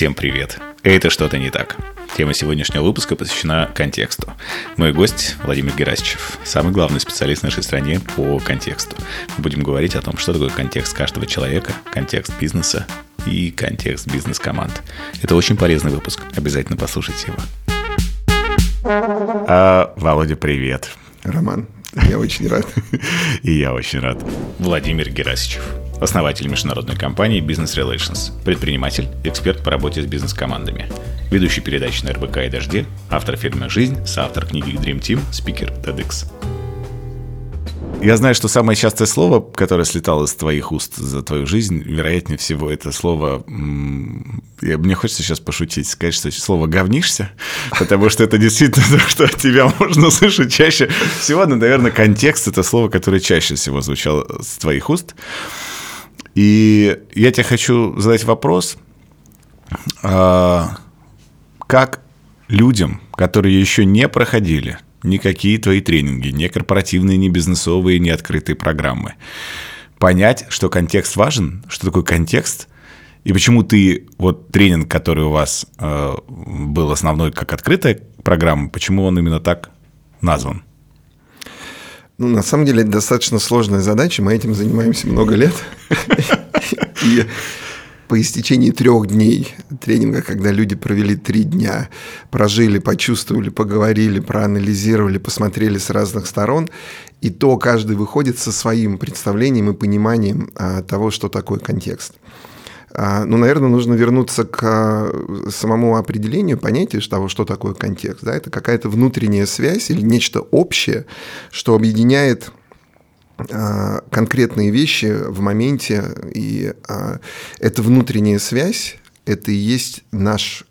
Всем привет! Это что-то не так. Тема сегодняшнего выпуска посвящена контексту. Мой гость Владимир Герасичев, самый главный специалист в нашей стране по контексту. Мы будем говорить о том, что такое контекст каждого человека, контекст бизнеса и контекст бизнес-команд. Это очень полезный выпуск. Обязательно послушайте его. А, Володя, привет. Роман, я очень рад. И я очень рад. Владимир Герасичев, основатель международной компании Business Relations, предприниматель, эксперт по работе с бизнес-командами, ведущий передач на РБК и Дожде, автор фирмы «Жизнь», соавтор книги Dream Team, спикер TEDx. Я знаю, что самое частое слово, которое слетало из твоих уст за твою жизнь, вероятнее всего, это слово... Мне хочется сейчас пошутить, сказать, что слово «говнишься», потому что это действительно то, что от тебя можно слышать чаще всего. Но, наверное, контекст — это слово, которое чаще всего звучало с твоих уст. И я тебе хочу задать вопрос. А, как людям, которые еще не проходили – никакие твои тренинги, не корпоративные, не бизнесовые, не открытые программы. Понять, что контекст важен, что такое контекст, и почему ты, вот тренинг, который у вас э, был основной как открытая программа, почему он именно так назван? Ну, на самом деле, это достаточно сложная задача. Мы этим занимаемся много лет. И по истечении трех дней тренинга, когда люди провели три дня, прожили, почувствовали, поговорили, проанализировали, посмотрели с разных сторон, и то каждый выходит со своим представлением и пониманием а, того, что такое контекст. А, ну, наверное, нужно вернуться к а, самому определению понятия того, что такое контекст. Да? Это какая-то внутренняя связь или нечто общее, что объединяет а, конкретные вещи в моменте, и эта внутренняя связь, это и есть наш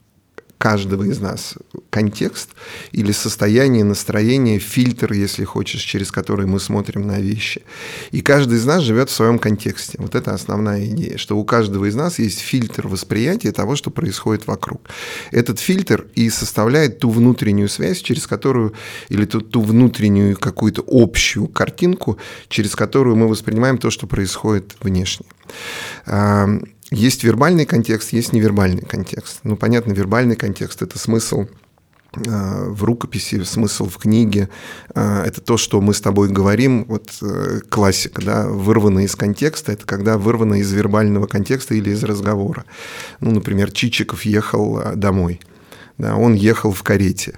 каждого из нас контекст или состояние, настроение, фильтр, если хочешь, через который мы смотрим на вещи. И каждый из нас живет в своем контексте. Вот это основная идея, что у каждого из нас есть фильтр восприятия того, что происходит вокруг. Этот фильтр и составляет ту внутреннюю связь, через которую, или ту, ту внутреннюю какую-то общую картинку, через которую мы воспринимаем то, что происходит внешне. Есть вербальный контекст, есть невербальный контекст. Ну, понятно, вербальный контекст – это смысл э, в рукописи, смысл в книге. Э, это то, что мы с тобой говорим, вот э, классика, да, вырвано из контекста, это когда вырвано из вербального контекста или из разговора. Ну, например, Чичиков ехал домой. Да, он ехал в карете.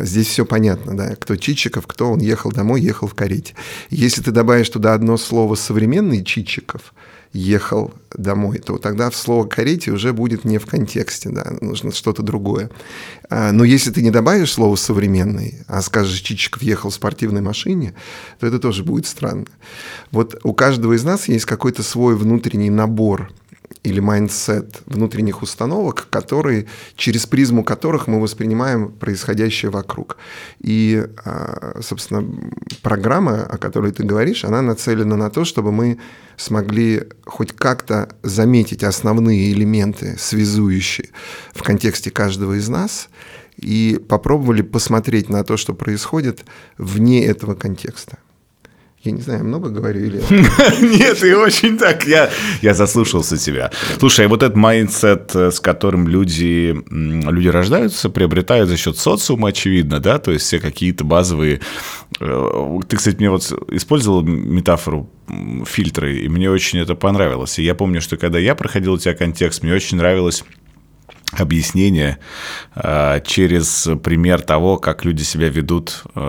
Здесь все понятно, да, кто Чичиков, кто он ехал домой, ехал в карете. Если ты добавишь туда одно слово «современный Чичиков», ехал домой, то тогда слово «карете» уже будет не в контексте, да, нужно что-то другое. А, но если ты не добавишь слово «современный», а скажешь «Чичиков ехал в спортивной машине», то это тоже будет странно. Вот у каждого из нас есть какой-то свой внутренний набор – или mindset внутренних установок, которые, через призму которых мы воспринимаем происходящее вокруг. И, а, собственно, программа, о которой ты говоришь, она нацелена на то, чтобы мы смогли хоть как-то заметить основные элементы, связующие в контексте каждого из нас, и попробовали посмотреть на то, что происходит вне этого контекста. Я не знаю, много говорю или... Нет, и очень так. Я, я заслушался тебя. Слушай, а вот этот mindset, э, с которым люди, люди рождаются, приобретают за счет социума, очевидно, да? То есть все какие-то базовые... Э, ты, кстати, мне вот использовал метафору фильтры, и мне очень это понравилось. И я помню, что когда я проходил у тебя контекст, мне очень нравилось объяснение э, через пример того, как люди себя ведут э,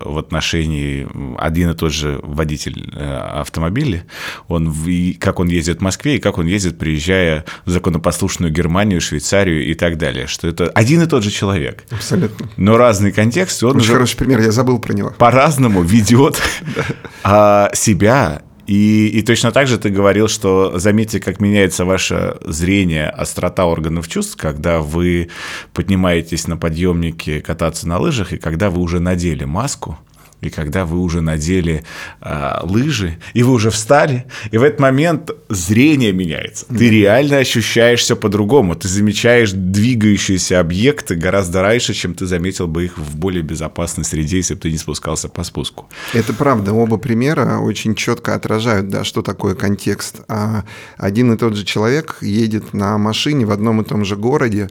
в отношении один и тот же водитель э, автомобиля, он, как он ездит в Москве и как он ездит, приезжая в законопослушную Германию, Швейцарию и так далее. Что это один и тот же человек. Абсолютно. Но разный контекст. Он Очень хороший пример, я забыл про него. По-разному ведет а, себя и, и точно так же ты говорил, что заметьте, как меняется ваше зрение, острота органов чувств, когда вы поднимаетесь на подъемнике кататься на лыжах, и когда вы уже надели маску, и когда вы уже надели э, лыжи, и вы уже встали, и в этот момент зрение меняется. Ты реально ощущаешь все по-другому. Ты замечаешь двигающиеся объекты гораздо раньше, чем ты заметил бы их в более безопасной среде, если бы ты не спускался по спуску. Это правда. Оба примера очень четко отражают, да, что такое контекст. А один и тот же человек едет на машине в одном и том же городе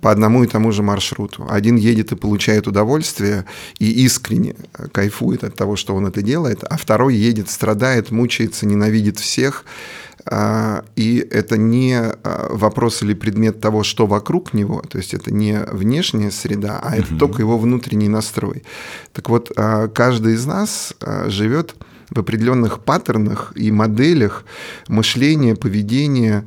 по одному и тому же маршруту. Один едет и получает удовольствие, и искренне кайфует от того, что он это делает, а второй едет, страдает, мучается, ненавидит всех. А, и это не а, вопрос или предмет того, что вокруг него, то есть это не внешняя среда, а это только его внутренний настрой. Так вот, а, каждый из нас живет в определенных паттернах и моделях мышления, поведения.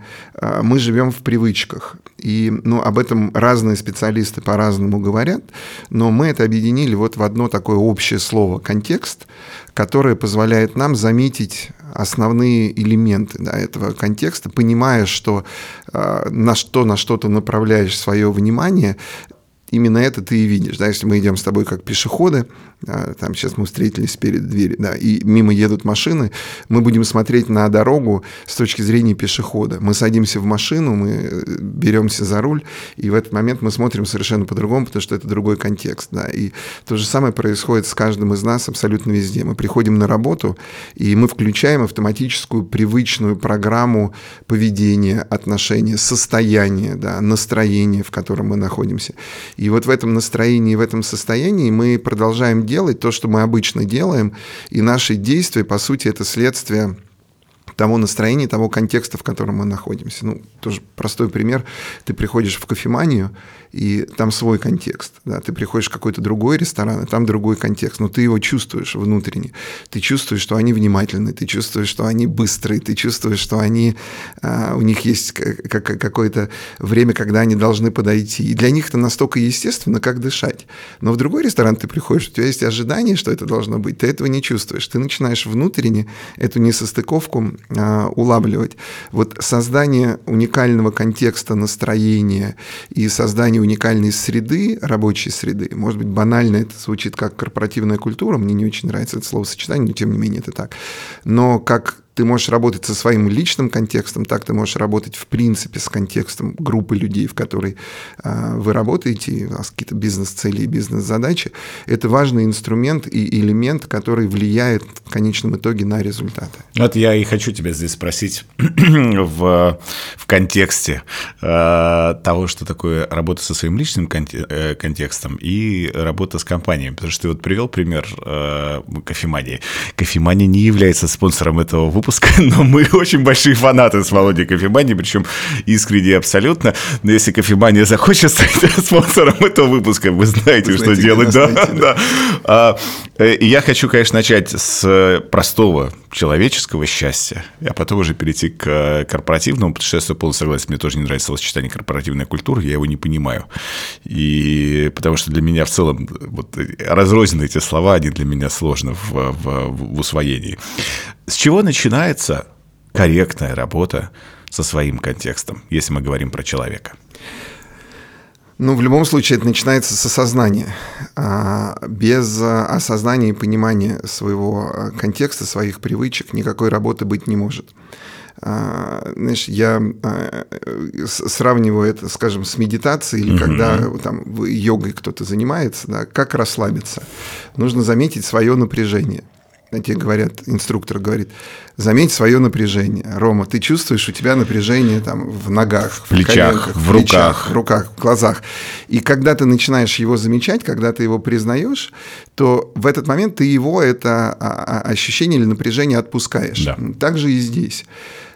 Мы живем в привычках. И ну, об этом разные специалисты по-разному говорят, но мы это объединили вот в одно такое общее слово «контекст», которое позволяет нам заметить основные элементы да, этого контекста, понимая, что э, на что на что то направляешь свое внимание, именно это ты и видишь. Да, если мы идем с тобой как пешеходы, а, там сейчас мы встретились перед дверью, да, и мимо едут машины, мы будем смотреть на дорогу с точки зрения пешехода. Мы садимся в машину, мы э, беремся за руль, и в этот момент мы смотрим совершенно по-другому, потому что это другой контекст. Да. И то же самое происходит с каждым из нас абсолютно везде. Мы приходим на работу, и мы включаем автоматическую привычную программу поведения, отношения, состояния, да, настроения, в котором мы находимся. И вот в этом настроении, в этом состоянии мы продолжаем делать то, что мы обычно делаем, и наши действия, по сути, это следствие того настроения, того контекста, в котором мы находимся. Ну, тоже простой пример. Ты приходишь в кофеманию, и там свой контекст. Да? Ты приходишь в какой-то другой ресторан, и там другой контекст, но ты его чувствуешь внутренне. Ты чувствуешь, что они внимательны, ты чувствуешь, что они быстрые, ты чувствуешь, что они, а, у них есть какое-то время, когда они должны подойти. И для них это настолько естественно, как дышать. Но в другой ресторан ты приходишь, у тебя есть ожидание, что это должно быть, ты этого не чувствуешь. Ты начинаешь внутренне эту несостыковку а, улавливать. Вот создание уникального контекста настроения и создание уникальной среды, рабочей среды. Может быть, банально это звучит как корпоративная культура, мне не очень нравится это словосочетание, но тем не менее это так. Но как ты можешь работать со своим личным контекстом, так ты можешь работать в принципе с контекстом группы людей, в которой э, вы работаете, у вас какие-то бизнес-цели и бизнес-задачи. Это важный инструмент и элемент, который влияет в конечном итоге на результаты. Вот я и хочу тебя здесь спросить в, в контексте э, того, что такое работа со своим личным э, контекстом и работа с компанией. Потому что ты вот привел пример э, кофемании. Кофемания не является спонсором этого выпуска, выпуска, но мы очень большие фанаты с Володей Кофемании, причем искренне абсолютно. Но если Кофемания захочет стать спонсором этого выпуска, вы знаете, вы что делать. Да, знаете, да. да. А, э, я хочу, конечно, начать с простого человеческого счастья, а потом уже перейти к корпоративному, потому что я полностью согласен, мне тоже не нравится словосочетание корпоративная культура, я его не понимаю. И потому что для меня в целом вот, разрозненные эти слова, они для меня сложны в, в, в усвоении. С чего начинается корректная работа со своим контекстом, если мы говорим про человека? Ну, в любом случае, это начинается с осознания. А без осознания и понимания своего контекста, своих привычек никакой работы быть не может. А, знаешь, я а, сравниваю это, скажем, с медитацией или uh-huh. когда там йогой кто-то занимается, да, как расслабиться. Нужно заметить свое напряжение тебе говорят, инструктор говорит, заметь свое напряжение. Рома, ты чувствуешь, у тебя напряжение там в ногах, в, плечах, в, в плечах, руках. в руках, в глазах. И когда ты начинаешь его замечать, когда ты его признаешь, то в этот момент ты его, это а, а, ощущение или напряжение отпускаешь. Да. Так же и здесь.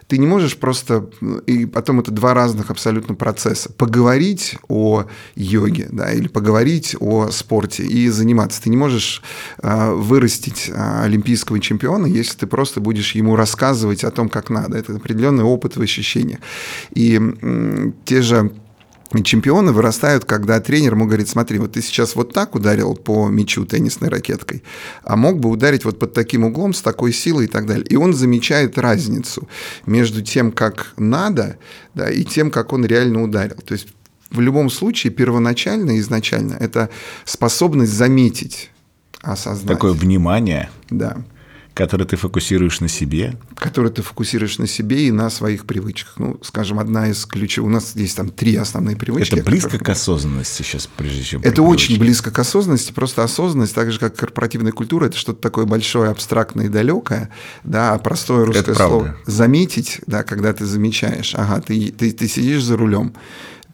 Ты не можешь просто... И потом это два разных абсолютно процесса. Поговорить о йоге, да, или поговорить о спорте и заниматься. Ты не можешь э, вырастить э, олимпийского чемпиона, если ты просто будешь ему рассказывать о том, как надо. Это определенный опыт в ощущениях. И те же чемпионы вырастают, когда тренер ему говорит, смотри, вот ты сейчас вот так ударил по мячу теннисной ракеткой, а мог бы ударить вот под таким углом, с такой силой и так далее. И он замечает разницу между тем, как надо, да, и тем, как он реально ударил. То есть в любом случае первоначально, изначально, это способность заметить осознать. Такое внимание. Да который ты фокусируешь на себе? Который ты фокусируешь на себе и на своих привычках. Ну, скажем, одна из ключевых... У нас есть там три основные привычки. Это близко которые... к осознанности сейчас, прежде чем... Это очень близко к осознанности. Просто осознанность, так же, как корпоративная культура, это что-то такое большое, абстрактное и далекое. Да, а простое русское это слово. Правда. Заметить, да, когда ты замечаешь. Ага, ты, ты, ты сидишь за рулем,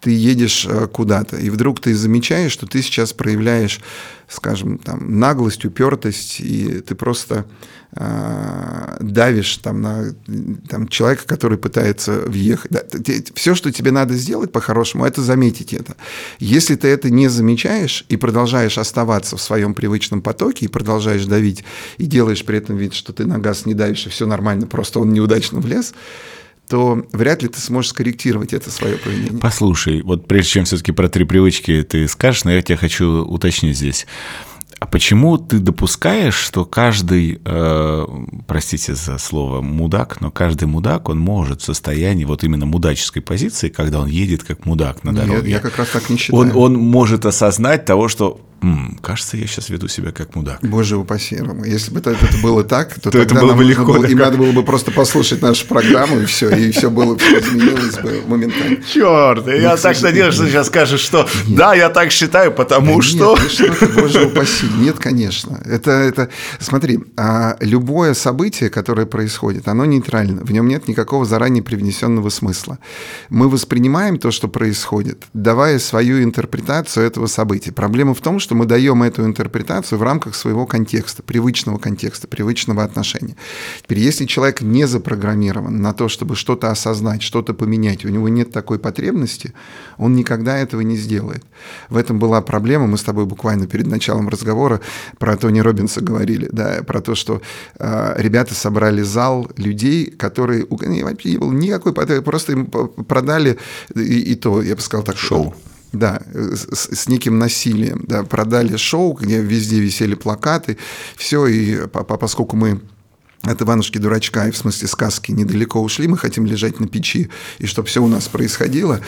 ты едешь э, куда-то, и вдруг ты замечаешь, что ты сейчас проявляешь, скажем, там, наглость, упертость, и ты просто э, давишь там, на там, человека, который пытается въехать. Да, все, что тебе надо сделать по-хорошему, это заметить это. Если ты это не замечаешь и продолжаешь оставаться в своем привычном потоке, и продолжаешь давить, и делаешь при этом вид, что ты на газ не давишь, и все нормально, просто он неудачно влез, то вряд ли ты сможешь скорректировать это свое поведение. Послушай, вот прежде чем все-таки про три привычки ты скажешь, но я тебя хочу уточнить здесь. А почему ты допускаешь, что каждый, э, простите за слово мудак, но каждый мудак, он может в состоянии вот именно мудаческой позиции, когда он едет как мудак на дороге. Я, я как раз так не считаю. Он, он может осознать того, что М, кажется, я сейчас веду себя как мудак. Боже упаси, Рома. Если бы это, это было так, то, то тогда это было бы легко. Было, им надо было бы просто послушать нашу программу, и все, и все было все изменилось бы моментально. Черт, я ну, так надеюсь, что сейчас скажешь, что нет. да, я так считаю, потому да что... Нет, что ты, боже упаси. Нет, конечно. Это, это... Смотри, а любое событие, которое происходит, оно нейтрально. В нем нет никакого заранее привнесенного смысла. Мы воспринимаем то, что происходит, давая свою интерпретацию этого события. Проблема в том, что что мы даем эту интерпретацию в рамках своего контекста, привычного контекста, привычного отношения. Теперь, если человек не запрограммирован на то, чтобы что-то осознать, что-то поменять, у него нет такой потребности, он никогда этого не сделает. В этом была проблема. Мы с тобой буквально перед началом разговора про Тони Робинса говорили, да, про то, что э, ребята собрали зал людей, которые у вообще не было никакой, просто им продали и, и то, я бы сказал так, шоу. Да, с, с неким насилием. Да, продали шоу, где везде висели плакаты, все, и по, по, поскольку мы от Иванушки Дурачка, и в смысле сказки, недалеко ушли, мы хотим лежать на печи, и чтобы все у нас происходило.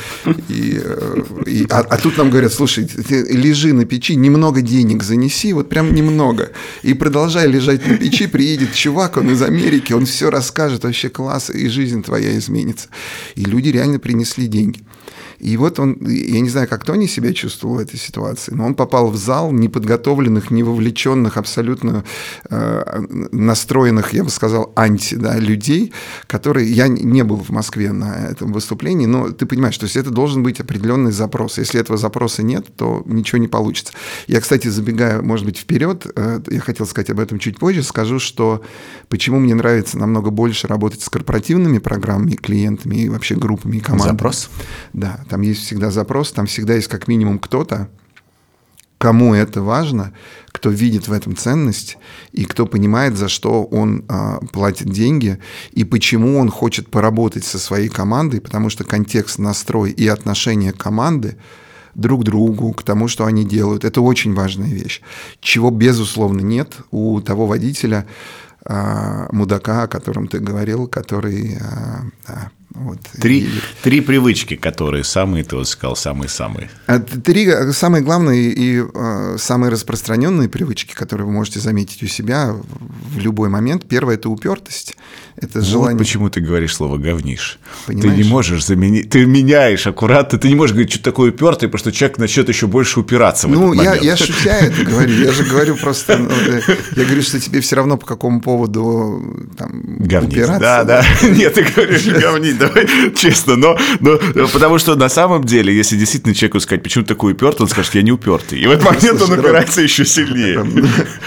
И, э, и, а, а тут нам говорят, слушай, ты лежи на печи, немного денег занеси, вот прям немного. И продолжай лежать на печи, приедет чувак, он из Америки, он все расскажет, вообще класс, и жизнь твоя изменится. И люди реально принесли деньги. И вот он, я не знаю, как Тони себя чувствовал в этой ситуации, но он попал в зал неподготовленных, не вовлеченных, абсолютно э, настроенных, я бы сказал, анти да, людей, которые... Я не был в Москве на этом выступлении, но ты понимаешь, то есть это должен быть определенный запрос. Если этого запроса нет, то ничего не получится. Я, кстати, забегая, может быть, вперед, э, я хотел сказать об этом чуть позже, скажу, что почему мне нравится намного больше работать с корпоративными программами, клиентами и вообще группами и командами. Запрос? Да, там есть всегда запрос, там всегда есть как минимум кто-то, кому это важно, кто видит в этом ценность и кто понимает, за что он а, платит деньги и почему он хочет поработать со своей командой, потому что контекст, настрой и отношение команды друг к другу, к тому, что они делают, это очень важная вещь, чего безусловно нет у того водителя, а, мудака, о котором ты говорил, который а, вот. Три, и... три привычки, которые самые, ты вот сказал, самые-самые. А, три самые главные и э, самые распространенные привычки, которые вы можете заметить у себя в любой момент. Первое – это упертость. Это вот желание... почему ты говоришь слово «говнишь». Понимаешь? Ты не можешь заменить... Ты меняешь аккуратно, ты не можешь говорить, что такое упертый, потому что человек начнет еще больше упираться в Ну, этот я, я шутя это говорю. Я же говорю просто... Ну, я говорю, что тебе все равно по какому поводу там, говнить. упираться. Да, да. Нет, ты говоришь говнить, давай честно. Но, но потому что на самом деле, если действительно человеку сказать, почему ты такой упертый, он скажет, я не упертый. И в этот момент он упирается еще сильнее.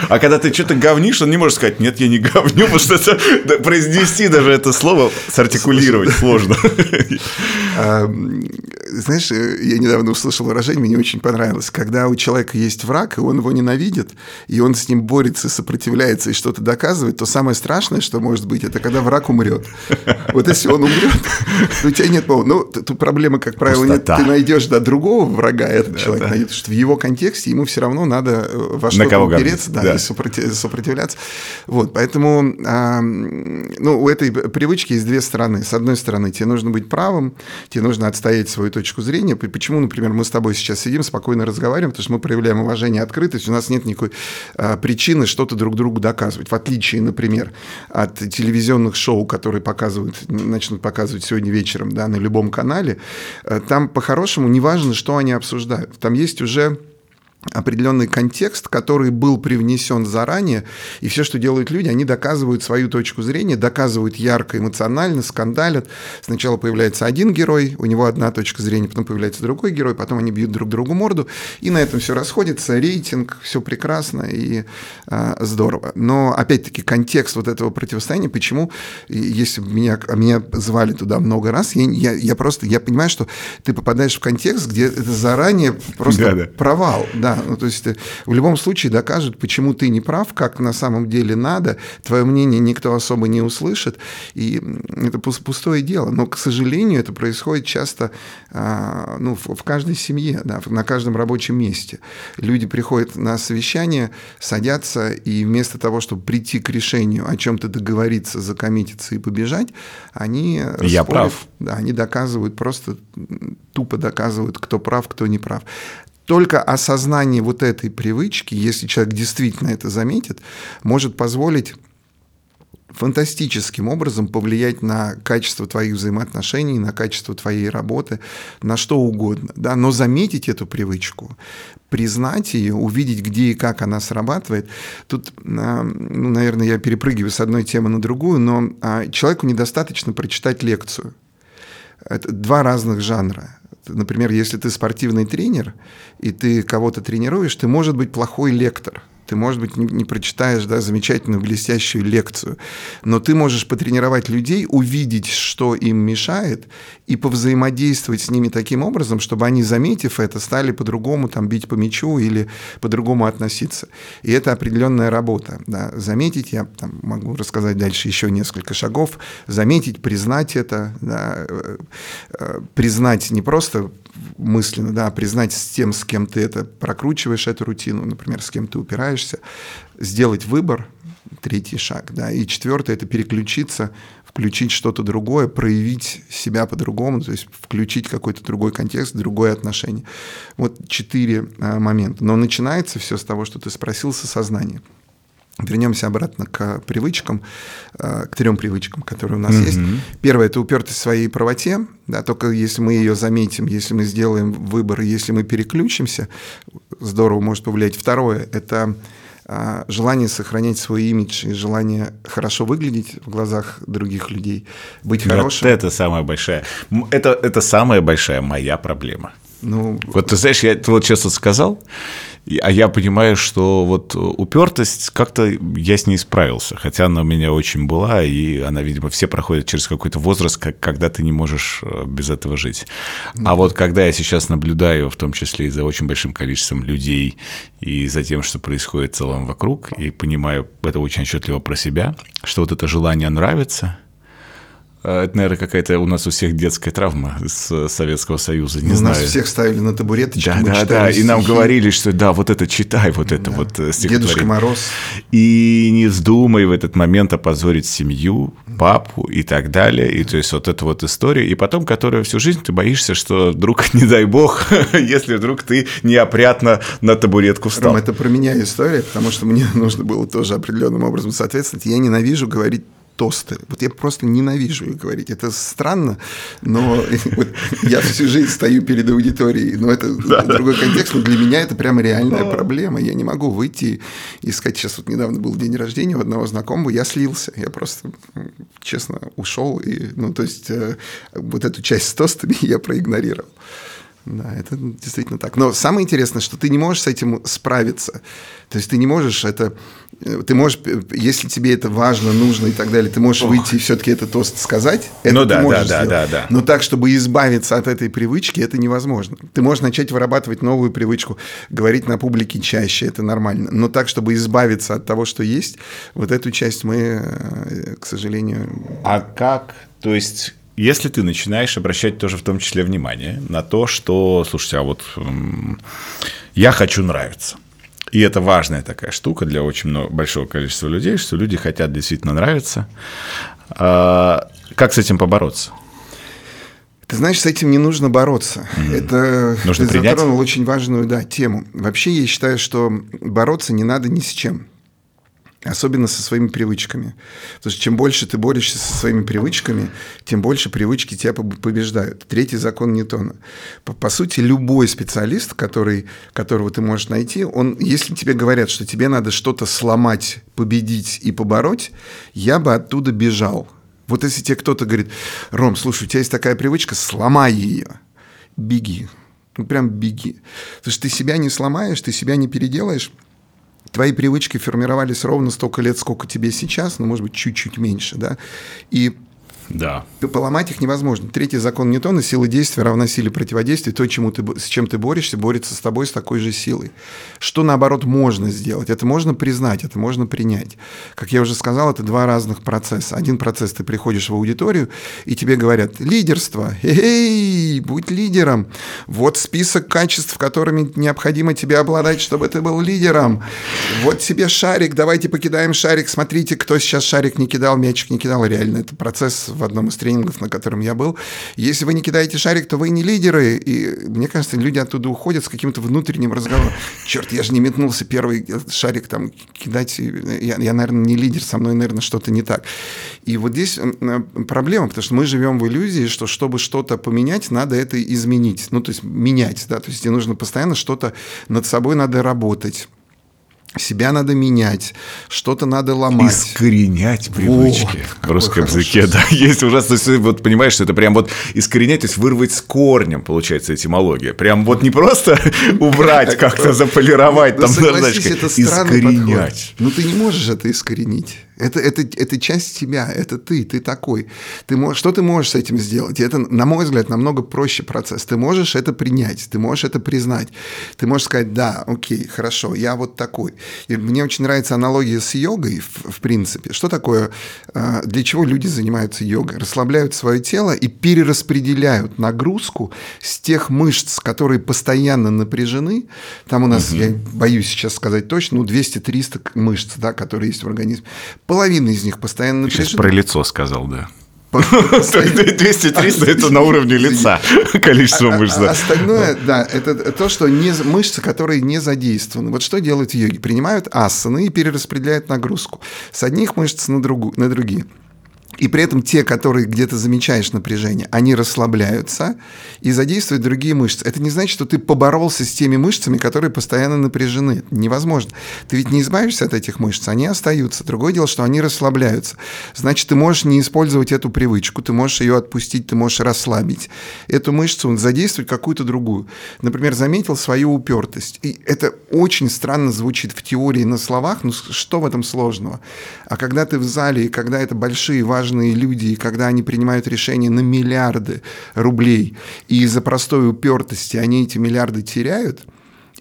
А когда ты что-то говнишь, он не может сказать, нет, я не говню, потому что это произнести даже это слово, сартикулировать сложно. Знаешь, я недавно услышал выражение, мне очень понравилось. Когда у человека есть враг, и он его ненавидит, и он с ним борется, сопротивляется и что-то доказывает, то самое страшное, что может быть, это когда враг умрет. Вот если он умрет, У тебя нет повода. Ну, тут проблема, как правило, нет. Ты найдешь да, другого врага, этот человек найдет, что в его контексте ему все равно надо э, во что-то упереться да, и сопротивляться. Вот, поэтому ну, у этой привычки есть две стороны. С одной стороны, тебе нужно быть правым, тебе нужно отстоять свою точку зрения. Почему, например, мы с тобой сейчас сидим, спокойно разговариваем, потому что мы проявляем уважение, открытость, у нас нет никакой а, причины что-то друг другу доказывать. В отличие, например, от телевизионных шоу, которые показывают, начнут показывать сегодня вечером да, на любом канале, э, там по-хорошему неважно, что они обсуждают. Там есть уже определенный контекст, который был привнесен заранее, и все, что делают люди, они доказывают свою точку зрения, доказывают ярко, эмоционально, скандалят. Сначала появляется один герой, у него одна точка зрения, потом появляется другой герой, потом они бьют друг другу морду, и на этом все расходится, рейтинг, все прекрасно и э, здорово. Но, опять-таки, контекст вот этого противостояния, почему, если меня, меня звали туда много раз, я, я, я просто, я понимаю, что ты попадаешь в контекст, где это заранее просто да, да. провал, да, да, ну, то есть э, в любом случае докажут, почему ты не прав, как на самом деле надо, твое мнение никто особо не услышит, и это пустое дело. Но, к сожалению, это происходит часто а, ну, в каждой семье, да, на каждом рабочем месте. Люди приходят на совещание, садятся, и вместо того, чтобы прийти к решению, о чем-то договориться, закоммититься и побежать, они Я спорят, прав. Да, они доказывают, просто тупо доказывают, кто прав, кто не прав только осознание вот этой привычки, если человек действительно это заметит, может позволить фантастическим образом повлиять на качество твоих взаимоотношений, на качество твоей работы, на что угодно. Да? Но заметить эту привычку, признать ее, увидеть, где и как она срабатывает. Тут, а, ну, наверное, я перепрыгиваю с одной темы на другую, но а, человеку недостаточно прочитать лекцию. Это два разных жанра например, если ты спортивный тренер, и ты кого-то тренируешь, ты, может быть, плохой лектор – ты, может быть, не, не прочитаешь да, замечательную, блестящую лекцию, но ты можешь потренировать людей, увидеть, что им мешает, и повзаимодействовать с ними таким образом, чтобы они, заметив это, стали по-другому там, бить по мячу или по-другому относиться. И это определенная работа. Да. Заметить, я там, могу рассказать дальше еще несколько шагов, заметить, признать это, да, э, э, признать не просто мысленно, да, признать с тем, с кем ты это прокручиваешь, эту рутину, например, с кем ты упираешься, сделать выбор, третий шаг, да, и четвертый – это переключиться, включить что-то другое, проявить себя по-другому, то есть включить какой-то другой контекст, другое отношение. Вот четыре а, момента. Но начинается все с того, что ты спросил, с осознания. Вернемся обратно к привычкам, э, к трем привычкам, которые у нас mm-hmm. есть. Первое это упертость в своей правоте. Да, только если мы ее заметим, если мы сделаем выбор, если мы переключимся, здорово может повлиять. Второе это э, желание сохранять свой имидж и желание хорошо выглядеть в глазах других людей, быть вот хорошим. Это самая большая, это, это самая большая моя проблема. Ну, вот ты знаешь, я вот сейчас вот сказал, а я понимаю, что вот упертость как-то я с ней справился, хотя она у меня очень была, и она, видимо, все проходят через какой-то возраст, как, когда ты не можешь э, без этого жить. А вот когда я сейчас наблюдаю, в том числе и за очень большим количеством людей, и за тем, что происходит в целом вокруг, и понимаю это очень отчетливо про себя, что вот это желание нравится – это, наверное, какая-то у нас у всех детская травма с Советского Союза. Не у знаю. нас всех ставили на табуреточки. Да, да, да. И нам говорили, что да, вот это читай, вот это да. вот Дедушка Мороз. И не вздумай в этот момент опозорить семью, папу и так далее. И то есть вот эта вот история. И потом, которая всю жизнь ты боишься, что вдруг, не дай бог, если вдруг ты неопрятно на табуретку встал. Ром, это про меня история, потому что мне нужно было тоже определенным образом соответствовать. Я ненавижу говорить тосты. Вот я просто ненавижу их говорить. Это странно, но я всю жизнь стою перед аудиторией. Но это другой контекст. Но для меня это прямо реальная проблема. Я не могу выйти и сказать, сейчас вот недавно был день рождения у одного знакомого, я слился. Я просто, честно, ушел. И, ну, то есть, э, вот эту часть с тостами я проигнорировал. Да, это действительно так. Но самое интересное, что ты не можешь с этим справиться. То есть ты не можешь это... Э, ты можешь, если тебе это важно, нужно и так далее, ты можешь Ох. выйти и все-таки этот тост сказать. Это ну да, да, да, да, да. Но так, чтобы избавиться от этой привычки, это невозможно. Ты можешь начать вырабатывать новую привычку, говорить на публике чаще, это нормально. Но так, чтобы избавиться от того, что есть, вот эту часть мы, э, к сожалению... А как? То есть если ты начинаешь обращать тоже в том числе внимание на то, что, слушайте, а вот я хочу нравиться. И это важная такая штука для очень много, большого количества людей, что люди хотят действительно нравиться. А, как с этим побороться? Ты знаешь, с этим не нужно бороться. Mm-hmm. Это нужно ты принять? затронул очень важную да, тему. Вообще, я считаю, что бороться не надо ни с чем. Особенно со своими привычками. Потому что чем больше ты борешься со своими привычками, тем больше привычки тебя побеждают. Третий закон Ньютона. По, по сути, любой специалист, который, которого ты можешь найти, он, если тебе говорят, что тебе надо что-то сломать, победить и побороть, я бы оттуда бежал. Вот если тебе кто-то говорит, Ром, слушай, у тебя есть такая привычка, сломай ее. Беги. Ну, прям беги. Потому что ты себя не сломаешь, ты себя не переделаешь, твои привычки формировались ровно столько лет, сколько тебе сейчас, но, может быть, чуть-чуть меньше, да, и да. Поломать их невозможно. Третий закон Ньютона – сила действия равна силе противодействия. То, чему ты, с чем ты борешься, борется с тобой с такой же силой. Что, наоборот, можно сделать? Это можно признать, это можно принять. Как я уже сказал, это два разных процесса. Один процесс – ты приходишь в аудиторию, и тебе говорят «лидерство, эй, будь лидером, вот список качеств, которыми необходимо тебе обладать, чтобы ты был лидером. Вот тебе шарик, давайте покидаем шарик, смотрите, кто сейчас шарик не кидал, мячик не кидал». Реально, это процесс в одном из тренингов, на котором я был. Если вы не кидаете шарик, то вы не лидеры. И мне кажется, люди оттуда уходят с каким-то внутренним разговором. Черт, я же не метнулся первый шарик там кидать. Я, я, наверное, не лидер, со мной, наверное, что-то не так. И вот здесь проблема, потому что мы живем в иллюзии, что чтобы что-то поменять, надо это изменить. Ну, то есть менять, да, то есть тебе нужно постоянно что-то над собой надо работать себя надо менять, что-то надо ломать. Искоренять привычки. Вот, в русском языке, да, есть ужасно. Вот понимаешь, что это прям вот искоренять, то есть вырвать с корнем, получается, этимология. Прям вот не просто убрать, как-то заполировать, там, искоренять. Ну, ты не можешь это искоренить. Это, это, это часть тебя, это ты, ты такой. Ты можешь, что ты можешь с этим сделать? И это, на мой взгляд, намного проще процесс. Ты можешь это принять, ты можешь это признать. Ты можешь сказать, да, окей, хорошо, я вот такой. И мне очень нравится аналогия с йогой, в, в принципе. Что такое, а, для чего люди занимаются йогой? Расслабляют свое тело и перераспределяют нагрузку с тех мышц, которые постоянно напряжены. Там у нас, угу. я боюсь сейчас сказать точно, ну, 200-300 мышц, да, которые есть в организме Половина из них постоянно напряжена. Сейчас про лицо сказал, да. 200-300 это на уровне лица количество а, мышц. А, остальное, да, это то, что не, мышцы, которые не задействованы. Вот что делают йоги? Принимают асаны и перераспределяют нагрузку с одних мышц на другие. И при этом те, которые где-то замечаешь напряжение, они расслабляются и задействуют другие мышцы. Это не значит, что ты поборолся с теми мышцами, которые постоянно напряжены. невозможно. Ты ведь не избавишься от этих мышц, они остаются. Другое дело, что они расслабляются. Значит, ты можешь не использовать эту привычку, ты можешь ее отпустить, ты можешь расслабить эту мышцу, задействовать какую-то другую. Например, заметил свою упертость. И это очень странно звучит в теории на словах, ну что в этом сложного? А когда ты в зале, и когда это большие важные важные люди, и когда они принимают решения на миллиарды рублей, и из-за простой упертости они эти миллиарды теряют,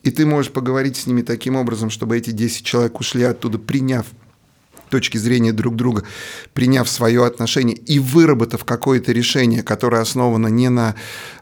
и ты можешь поговорить с ними таким образом, чтобы эти 10 человек ушли оттуда, приняв точки зрения друг друга, приняв свое отношение и выработав какое-то решение, которое основано не на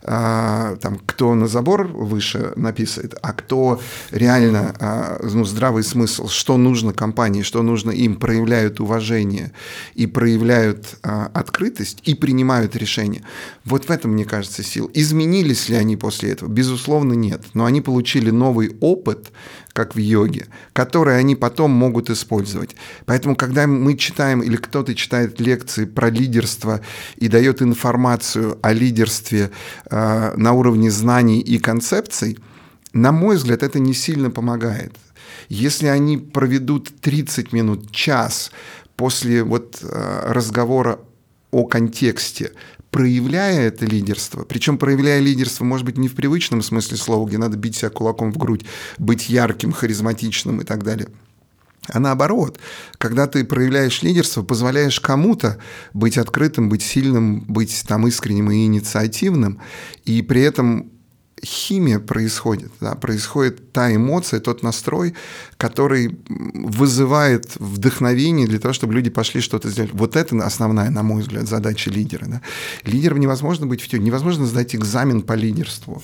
а, там, кто на забор выше написает, а кто реально а, ну, здравый смысл, что нужно компании, что нужно им, проявляют уважение и проявляют а, открытость и принимают решения. Вот в этом, мне кажется, сила. Изменились ли они после этого? Безусловно, нет. Но они получили новый опыт, как в йоге, которые они потом могут использовать. Поэтому, когда мы читаем или кто-то читает лекции про лидерство и дает информацию о лидерстве э, на уровне знаний и концепций, на мой взгляд, это не сильно помогает. Если они проведут 30 минут, час после вот э, разговора о контексте, проявляя это лидерство, причем проявляя лидерство, может быть, не в привычном смысле слова, где надо бить себя кулаком в грудь, быть ярким, харизматичным и так далее, а наоборот, когда ты проявляешь лидерство, позволяешь кому-то быть открытым, быть сильным, быть там искренним и инициативным, и при этом химия происходит, да, происходит та эмоция, тот настрой, который вызывает вдохновение для того, чтобы люди пошли что-то сделать. Вот это основная, на мой взгляд, задача лидера. Да. Лидером невозможно быть в теории, невозможно сдать экзамен по лидерству.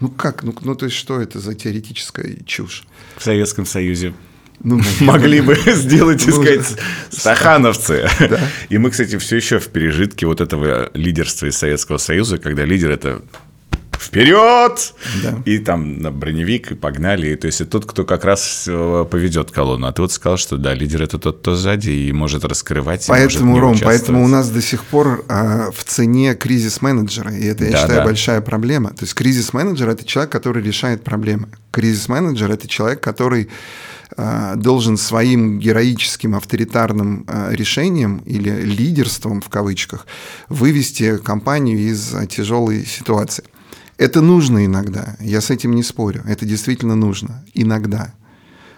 Ну как? Ну, ну то есть что это за теоретическая чушь? В Советском Союзе ну, могли бы сделать и сказать стахановцы. Да. И мы, кстати, все еще в пережитке вот этого лидерства из Советского Союза, когда лидер это вперед! Да. И там на броневик, и погнали. То есть, это тот, кто как раз э, поведет колонну. А ты вот сказал, что да, лидер это тот, кто сзади и может раскрывать. Поэтому, может Ром, поэтому у нас до сих пор а, в цене кризис менеджера. И это, я да, считаю, да. большая проблема. То есть, кризис менеджер это человек, который решает проблемы. Кризис менеджер это человек, который а, должен своим героическим авторитарным а, решением или лидерством в кавычках вывести компанию из тяжелой ситуации. Это нужно иногда, я с этим не спорю, это действительно нужно, иногда.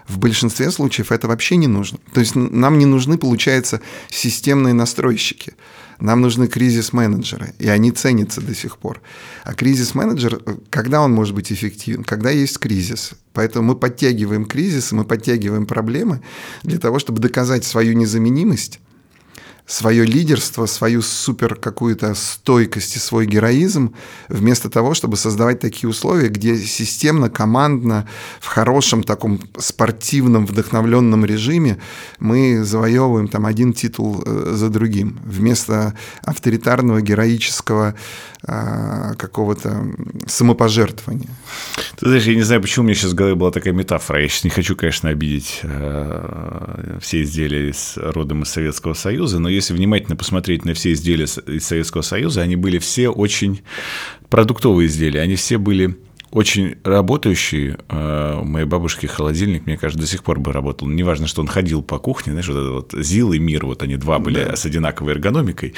В большинстве случаев это вообще не нужно. То есть нам не нужны, получается, системные настройщики. Нам нужны кризис-менеджеры, и они ценятся до сих пор. А кризис-менеджер, когда он может быть эффективен? Когда есть кризис. Поэтому мы подтягиваем кризисы, мы подтягиваем проблемы для того, чтобы доказать свою незаменимость свое лидерство, свою супер какую-то стойкость и свой героизм, вместо того, чтобы создавать такие условия, где системно, командно, в хорошем таком спортивном, вдохновленном режиме мы завоевываем там один титул э, за другим, вместо авторитарного, героического а, какого-то самопожертвования. Ты знаешь, я не знаю, почему у меня сейчас в голове была такая метафора. Я сейчас не хочу, конечно, обидеть э, все изделия с родом из Советского Союза, но если внимательно посмотреть на все изделия из Советского Союза, они были все очень продуктовые изделия, они все были очень работающий. Э, у моей бабушки холодильник, мне кажется, до сих пор бы работал. Неважно, что он ходил по кухне, знаешь, вот это вот ЗИЛ и МИР, вот они два были да. с одинаковой эргономикой.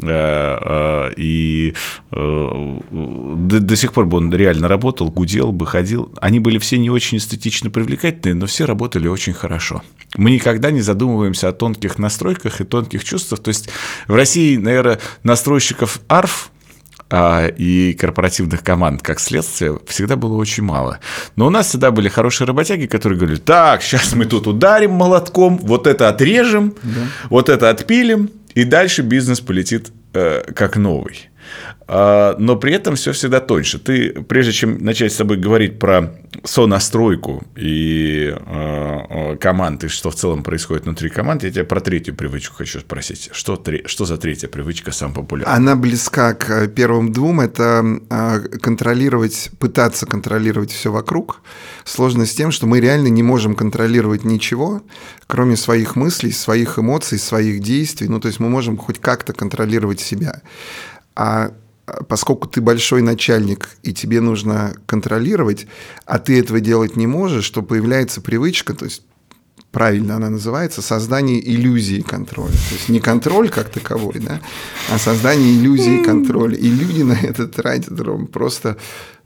Э, э, и до, до сих пор бы он реально работал, гудел бы, ходил. Они были все не очень эстетично привлекательные, но все работали очень хорошо. Мы никогда не задумываемся о тонких настройках и тонких чувствах. То есть в России, наверное, настройщиков арф а, и корпоративных команд, как следствие, всегда было очень мало. Но у нас всегда были хорошие работяги, которые говорили, так, сейчас мы тут ударим молотком, вот это отрежем, да. вот это отпилим, и дальше бизнес полетит э, как новый. А, но при этом все всегда тоньше. Ты, прежде чем начать с тобой говорить про сонастройку и э, команд, и что в целом происходит внутри команд, я тебя про третью привычку хочу спросить. Что, что за третья привычка самая популярная? Она близка к первым двум. Это контролировать, пытаться контролировать все вокруг. Сложность с тем, что мы реально не можем контролировать ничего, кроме своих мыслей, своих эмоций, своих действий. Ну, то есть мы можем хоть как-то контролировать себя. А поскольку ты большой начальник, и тебе нужно контролировать, а ты этого делать не можешь, то появляется привычка, то есть правильно она называется, создание иллюзии контроля. То есть не контроль как таковой, да, а создание иллюзии контроля. И люди на это тратят просто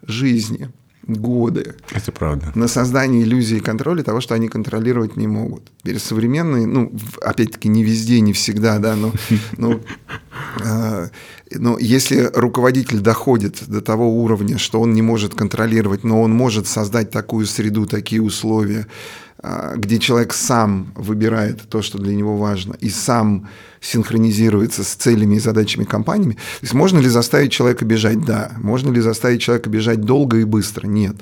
жизни годы. Это правда. На создание иллюзии контроля того, что они контролировать не могут. Теперь современные, ну, опять-таки, не везде, не всегда, да, но, но, э, но если руководитель доходит до того уровня, что он не может контролировать, но он может создать такую среду, такие условия, где человек сам выбирает то, что для него важно, и сам синхронизируется с целями и задачами компаниями. То есть можно ли заставить человека бежать? Да. Можно ли заставить человека бежать долго и быстро? Нет.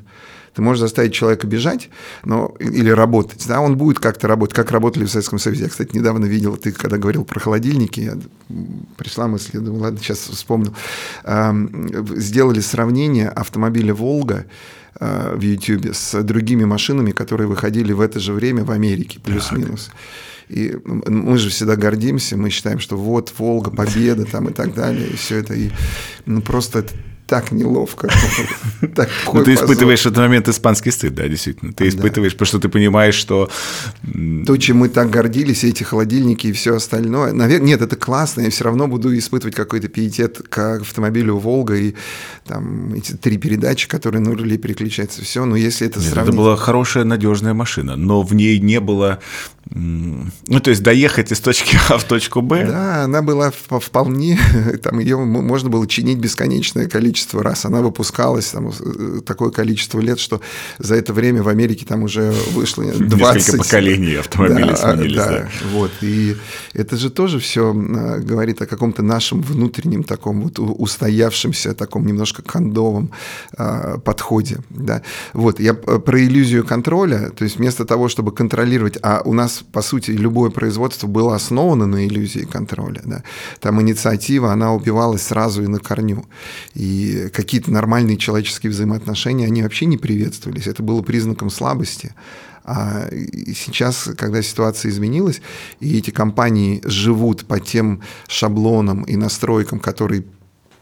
Ты можешь заставить человека бежать но, или работать. Да, он будет как-то работать, как работали в Советском Союзе. Я, кстати, недавно видел, ты когда говорил про холодильники, я, пришла мысль, я думаю, ладно, сейчас вспомнил. Сделали сравнение автомобиля «Волга», а, в YouTube с другими машинами, которые выходили в это же время в Америке, плюс-минус. И мы же всегда гордимся, мы считаем, что вот Волга, победа там и так далее, и все это. И ну, просто это так неловко. Ну, ты испытываешь этот момент испанский стыд, да, действительно. Ты испытываешь, потому что ты понимаешь, что... То, чем мы так гордились, эти холодильники и все остальное. Наверное, нет, это классно, я все равно буду испытывать какой-то пиетет к автомобилю «Волга» и там эти три передачи, которые на руле переключаются, все. Но если это нет, сравнить... это была хорошая, надежная машина, но в ней не было ну, то есть доехать из точки А в точку Б. Да, она была вполне, там ее можно было чинить бесконечное количество количество раз она выпускалась, там, э, такое количество лет, что за это время в Америке там уже вышло 20... Несколько поколений автомобилей да, сменились. Да, да, вот. И это же тоже все э, говорит о каком-то нашем внутреннем таком вот устоявшемся, таком немножко кондовом а, подходе. Да. Вот. Я про иллюзию контроля, то есть вместо того, чтобы контролировать, а у нас, по сути, любое производство было основано на иллюзии контроля. Да. Там инициатива, она убивалась сразу и на корню. И какие-то нормальные человеческие взаимоотношения, они вообще не приветствовались. Это было признаком слабости. А сейчас, когда ситуация изменилась, и эти компании живут по тем шаблонам и настройкам, которые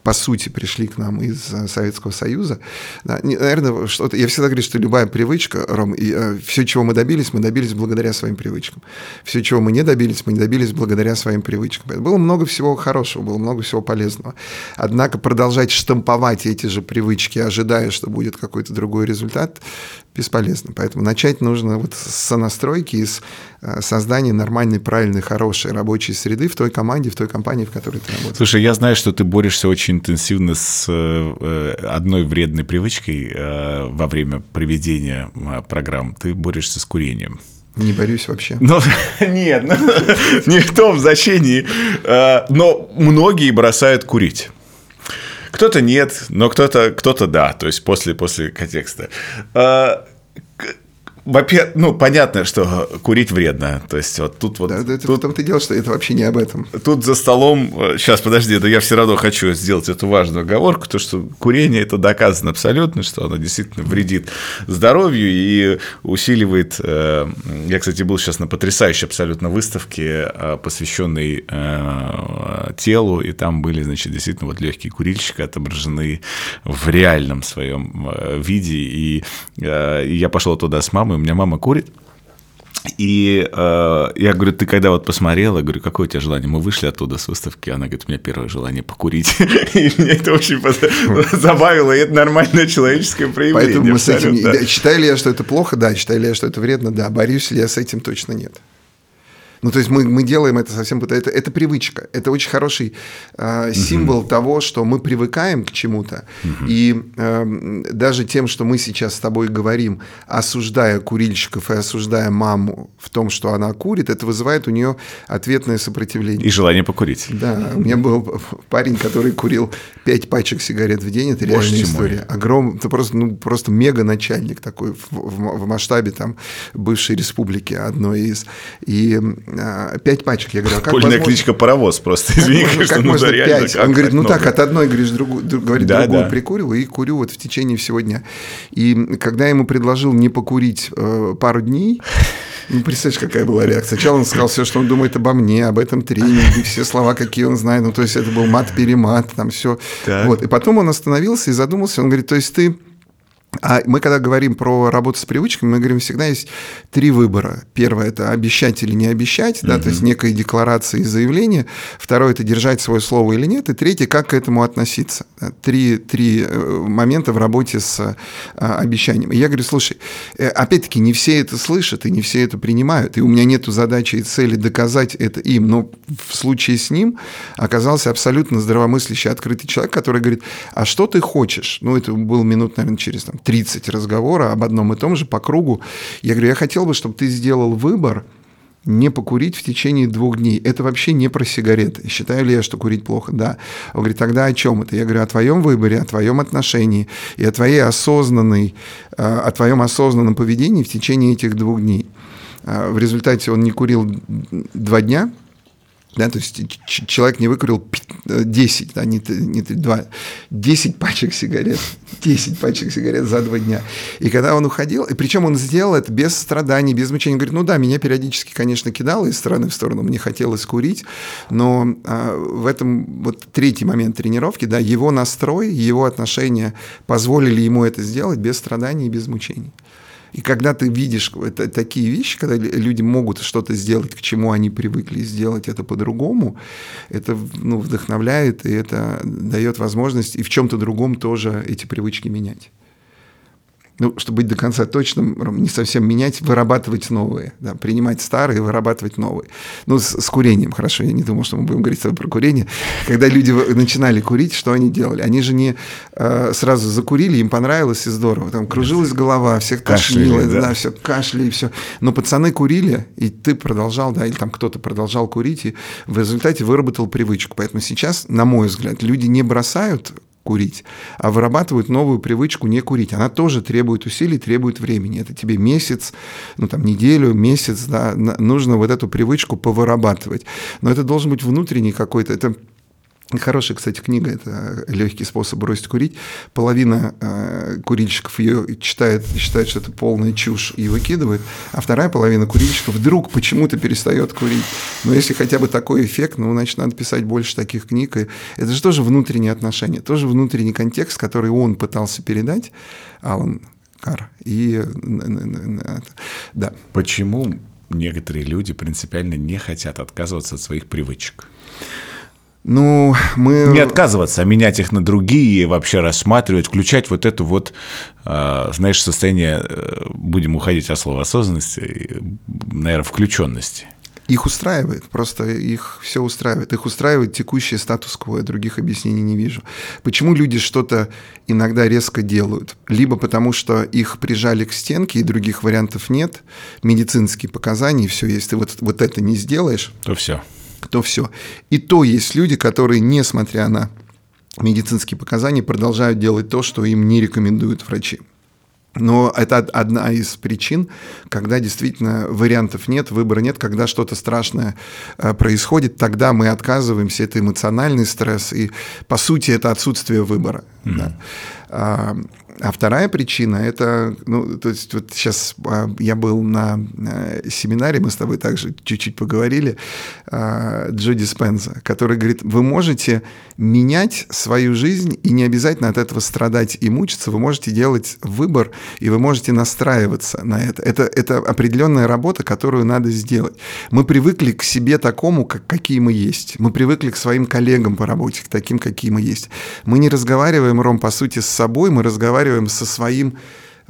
по сути, пришли к нам из э, Советского Союза. Да, наверное, что-то... Я всегда говорю, что любая привычка, Ром, и э, все, чего мы добились, мы добились благодаря своим привычкам. Все, чего мы не добились, мы не добились благодаря своим привычкам. Было много всего хорошего, было много всего полезного. Однако продолжать штамповать эти же привычки, ожидая, что будет какой-то другой результат, бесполезно. Поэтому начать нужно вот с сонастройки и с э, создания нормальной, правильной, хорошей рабочей среды в той команде, в той компании, в которой ты работаешь. Слушай, я знаю, что ты борешься очень интенсивно с э, одной вредной привычкой э, во время проведения программ. Ты борешься с курением. Не борюсь вообще. Ну, нет, ну, не в том значении. Но многие бросают курить. Кто-то нет, но кто-то кто да, то есть после, после контекста. Во-первых, ну, понятно, что курить вредно. То есть, вот тут вот... Да, да тут, в том-то дело, что это вообще не об этом. Тут за столом... Сейчас, подожди, да я все равно хочу сделать эту важную оговорку, то, что курение – это доказано абсолютно, что оно действительно вредит здоровью и усиливает... Э, я, кстати, был сейчас на потрясающей абсолютно выставке, э, посвященной э, телу, и там были, значит, действительно вот легкие курильщики отображены в реальном своем виде, и я пошел туда с мамой, у меня мама курит. И э, я говорю, ты когда вот посмотрела, говорю, какое у тебя желание? Мы вышли оттуда с выставки, она говорит, у меня первое желание покурить. И меня это очень забавило, и это нормальное человеческое проявление. Поэтому мы с этим... Считаю ли я, что это плохо? Да. Считаю ли я, что это вредно? Да. Борюсь ли я с этим? Точно нет. Ну, то есть мы, мы делаем это совсем... Это, это привычка. Это очень хороший э, символ угу. того, что мы привыкаем к чему-то. Угу. И э, даже тем, что мы сейчас с тобой говорим, осуждая курильщиков и осуждая маму в том, что она курит, это вызывает у нее ответное сопротивление. И желание покурить. Да. У меня был парень, который курил 5 пачек сигарет в день. Это Боже реальная история. Огромный, это просто, ну, просто мега начальник такой в, в, в масштабе там бывшей республики одной из. И пять пачек. Я говорю, а как Польная возможно? кличка паровоз просто, извини, как, конечно, как ну, можно реально, пять? Как, Он говорит, ну много. так, от одной, говоришь, другу, говорит, да, другую да. прикуриваю и курю вот в течение всего дня. И когда я ему предложил не покурить э, пару дней, ну, представляешь, какая была реакция. Сначала он сказал все, что он думает обо мне, об этом тренинге, все слова, какие он знает. Ну, то есть это был мат-перемат, там все. Вот. И потом он остановился и задумался. Он говорит, то есть ты а мы, когда говорим про работу с привычками, мы говорим, всегда есть три выбора. Первое – это обещать или не обещать, да, то есть некая декларация и заявление. Второе – это держать свое слово или нет. И третье – как к этому относиться. Три, три э, момента в работе с а, обещанием. И я говорю, слушай, э, опять-таки, не все это слышат и не все это принимают. И у меня нет задачи и цели доказать это им. Но в случае с ним оказался абсолютно здравомыслящий, открытый человек, который говорит, а что ты хочешь? Ну, это был минут, наверное, через там, 30 разговора об одном и том же по кругу. Я говорю, я хотел бы, чтобы ты сделал выбор, не покурить в течение двух дней. Это вообще не про сигареты. Считаю ли я, что курить плохо? Да. Он говорит, тогда о чем это? Я говорю, о твоем выборе, о твоем отношении и о твоей осознанной, э, о твоем осознанном поведении в течение этих двух дней. Э, в результате он не курил два дня, да, то есть человек не выкурил 10, да, не, не 2, 10 пачек сигарет, 10 пачек сигарет за два дня. И когда он уходил, и причем он сделал это без страданий, без мучений, говорит, ну да, меня периодически, конечно, кидало из стороны в сторону, мне хотелось курить, но а, в этом вот третий момент тренировки, да, его настрой, его отношения позволили ему это сделать без страданий и без мучений. И когда ты видишь это, такие вещи, когда люди могут что-то сделать, к чему они привыкли сделать это по-другому, это ну, вдохновляет, и это дает возможность и в чем-то другом тоже эти привычки менять. Ну, чтобы быть до конца точным, не совсем менять, вырабатывать новые, да, принимать старые, вырабатывать новые. Ну, с, с курением, хорошо, я не думал, что мы будем говорить с тобой про курение. Когда люди начинали курить, что они делали? Они же не э, сразу закурили, им понравилось и здорово. Там кружилась голова, всех тошнило, да, да все, кашли и все. Но пацаны курили, и ты продолжал, да, или там кто-то продолжал курить, и в результате выработал привычку. Поэтому сейчас, на мой взгляд, люди не бросают курить, а вырабатывают новую привычку не курить. Она тоже требует усилий, требует времени. Это тебе месяц, ну там неделю, месяц, да, нужно вот эту привычку повырабатывать. Но это должен быть внутренний какой-то, это Хорошая, кстати, книга, это «Легкий способ бросить курить». Половина э, курильщиков ее читает и считает, что это полная чушь и выкидывает, а вторая половина курильщиков вдруг почему-то перестает курить. Но если хотя бы такой эффект, ну, значит, надо писать больше таких книг. И это же тоже внутренние отношения, тоже внутренний контекст, который он пытался передать, Алан Кар. И, да. Почему некоторые люди принципиально не хотят отказываться от своих привычек? Ну, мы... Не отказываться, а менять их на другие, вообще рассматривать, включать вот эту вот, а, знаешь, состояние, э, будем уходить от слова осознанности, наверное, включенности. Их устраивает, просто их все устраивает. Их устраивает текущий статус-кво, я других объяснений не вижу. Почему люди что-то иногда резко делают? Либо потому, что их прижали к стенке, и других вариантов нет, медицинские показания, и все, если ты вот, вот это не сделаешь... То все то все. И то есть люди, которые, несмотря на медицинские показания, продолжают делать то, что им не рекомендуют врачи. Но это одна из причин, когда действительно вариантов нет, выбора нет, когда что-то страшное э, происходит, тогда мы отказываемся, это эмоциональный стресс, и по сути это отсутствие выбора. Mm-hmm. Да. А, вторая причина это, ну, то есть вот сейчас а, я был на э, семинаре, мы с тобой также чуть-чуть поговорили, а, Джоди Спенза, который говорит, вы можете менять свою жизнь и не обязательно от этого страдать и мучиться, вы можете делать выбор и вы можете настраиваться на это. Это, это определенная работа, которую надо сделать. Мы привыкли к себе такому, как, какие мы есть. Мы привыкли к своим коллегам по работе, к таким, какие мы есть. Мы не разговариваем, Ром, по сути, с собой, мы разговариваем разговариваем со своим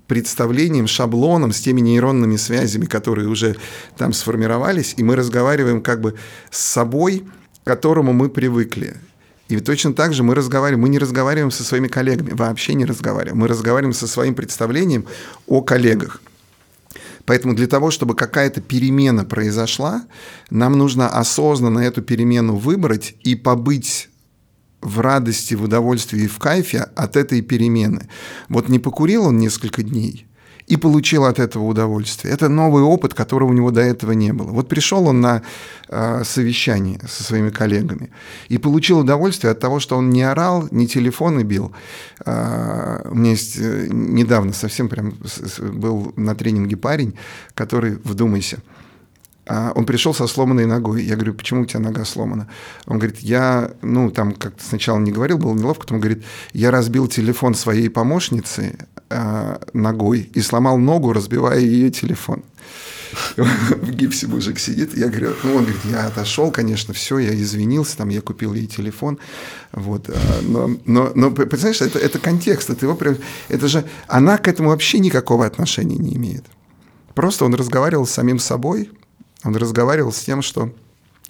представлением, шаблоном, с теми нейронными связями, которые уже там сформировались, и мы разговариваем как бы с собой, к которому мы привыкли. И точно так же мы разговариваем, мы не разговариваем со своими коллегами, вообще не разговариваем. Мы разговариваем со своим представлением о коллегах. Поэтому для того, чтобы какая-то перемена произошла, нам нужно осознанно эту перемену выбрать и побыть в радости, в удовольствии и в кайфе от этой перемены. Вот не покурил он несколько дней и получил от этого удовольствие. Это новый опыт, которого у него до этого не было. Вот пришел он на э, совещание со своими коллегами и получил удовольствие от того, что он не орал, не телефоны бил. Э, у меня есть э, недавно совсем прям был на тренинге парень, который, вдумайся, он пришел со сломанной ногой. Я говорю, почему у тебя нога сломана? Он говорит, я, ну, там как-то сначала не говорил, было неловко, потом говорит, я разбил телефон своей помощницы э, ногой и сломал ногу, разбивая ее телефон. В гипсе мужик сидит, я говорю, ну, он говорит, я отошел, конечно, все, я извинился, там, я купил ей телефон, вот, но, но, но представляешь, это, это контекст, это его, это же, она к этому вообще никакого отношения не имеет. Просто он разговаривал с самим собой, он разговаривал с тем, что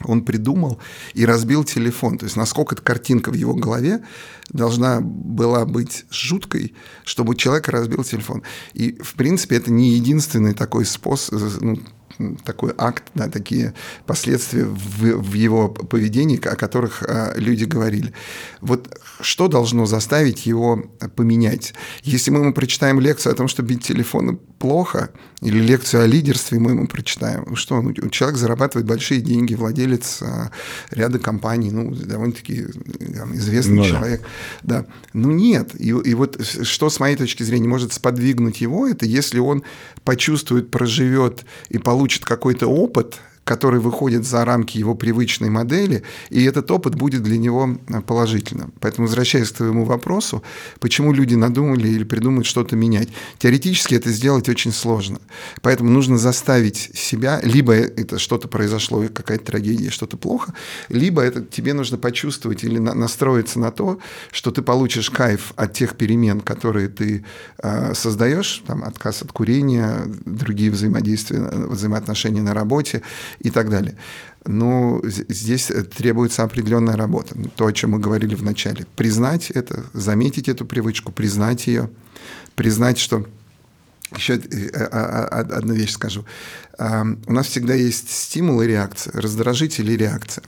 он придумал и разбил телефон. То есть насколько эта картинка в его голове должна была быть жуткой, чтобы человек разбил телефон. И, в принципе, это не единственный такой способ, ну, такой акт, да, такие последствия в, в его поведении, о которых а, люди говорили. Вот что должно заставить его поменять? Если мы ему прочитаем лекцию о том, что бить телефоны плохо, или лекцию о лидерстве мы ему прочитаем, что ну, человек зарабатывает большие деньги, владелец а, ряда компаний, ну, довольно-таки там, известный ну, человек. Да. да. Ну нет. И, и вот что, с моей точки зрения, может сподвигнуть его, это если он почувствует, проживет и получит какой-то опыт, который выходит за рамки его привычной модели, и этот опыт будет для него а, положительным. Поэтому, возвращаясь к твоему вопросу, почему люди надумали или придумают что-то менять. Теоретически это сделать очень сложно. Поэтому нужно заставить себя, либо это что-то произошло, какая-то трагедия, что-то плохо, либо это тебе нужно почувствовать или на, настроиться на то, что ты получишь кайф от тех перемен, которые ты э, создаешь, там, отказ от курения, другие взаимодействия, взаимоотношения на работе и так далее. Но здесь требуется определенная работа. То, о чем мы говорили в начале. Признать это, заметить эту привычку, признать ее, признать, что еще э, а, а, одну вещь скажу. У нас всегда есть стимул и реакция, раздражитель и реакция.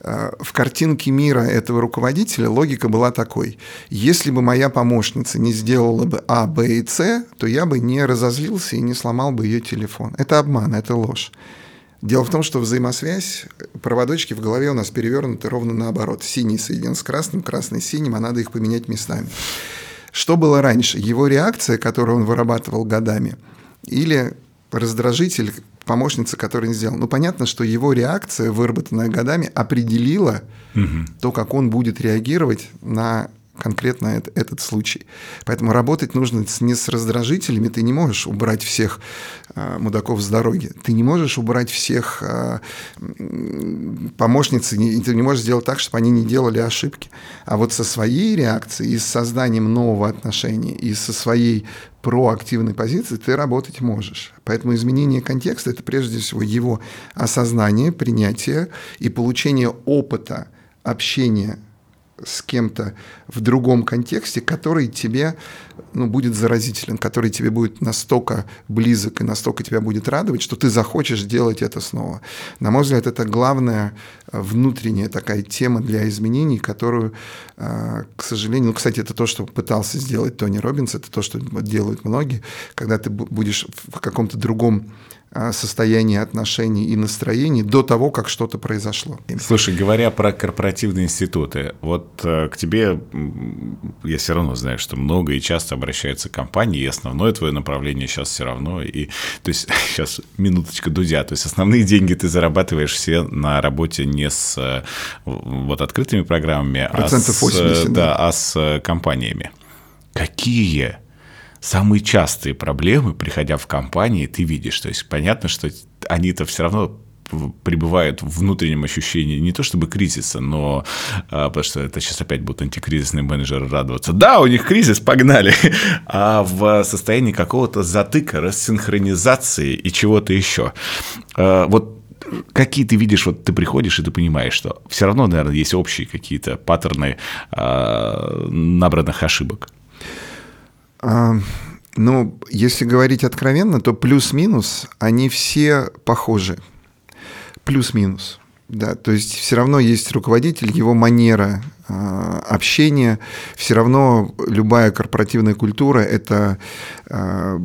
А, в картинке мира этого руководителя логика была такой. Если бы моя помощница не сделала бы А, Б и С, то я бы не разозлился и не сломал бы ее телефон. Это обман, это ложь. Дело в том, что взаимосвязь, проводочки в голове у нас перевернуты ровно наоборот. Синий соединен с красным, красный с синим, а надо их поменять местами. Что было раньше? Его реакция, которую он вырабатывал годами, или раздражитель помощницы, который не сделал. Ну, понятно, что его реакция, выработанная годами, определила угу. то, как он будет реагировать на конкретно это, этот случай. Поэтому работать нужно не с раздражителями, ты не можешь убрать всех э, мудаков с дороги, ты не можешь убрать всех э, помощниц, ты не можешь сделать так, чтобы они не делали ошибки. А вот со своей реакцией и с созданием нового отношения, и со своей проактивной позиции ты работать можешь. Поэтому изменение контекста – это прежде всего его осознание, принятие и получение опыта общения с кем-то в другом контексте, который тебе ну, будет заразителен, который тебе будет настолько близок и настолько тебя будет радовать, что ты захочешь делать это снова. На мой взгляд, это главная э, внутренняя такая тема для изменений, которую, э, к сожалению, ну, кстати, это то, что пытался сделать Тони Робинс, это то, что делают многие, когда ты будешь в каком-то другом состояние отношений и настроений до того, как что-то произошло. Слушай, говоря про корпоративные институты, вот э, к тебе я все равно знаю, что много и часто обращаются компании, и основное твое направление сейчас все равно, и то есть сейчас минуточка Дудя, то есть основные деньги ты зарабатываешь все на работе не с э, вот открытыми программами, а с, 80, да, да, а с компаниями. Какие самые частые проблемы, приходя в компании, ты видишь. То есть понятно, что они-то все равно пребывают в внутреннем ощущении не то чтобы кризиса, но а, потому что это сейчас опять будут антикризисные менеджеры радоваться. Да, у них кризис, погнали. А в состоянии какого-то затыка, рассинхронизации и чего-то еще. А, вот какие ты видишь, вот ты приходишь и ты понимаешь, что все равно, наверное, есть общие какие-то паттерны а, набранных ошибок. А, ну, если говорить откровенно, то плюс-минус они все похожи. Плюс-минус. Да, то есть все равно есть руководитель, его манера э, общения, все равно любая корпоративная культура это э,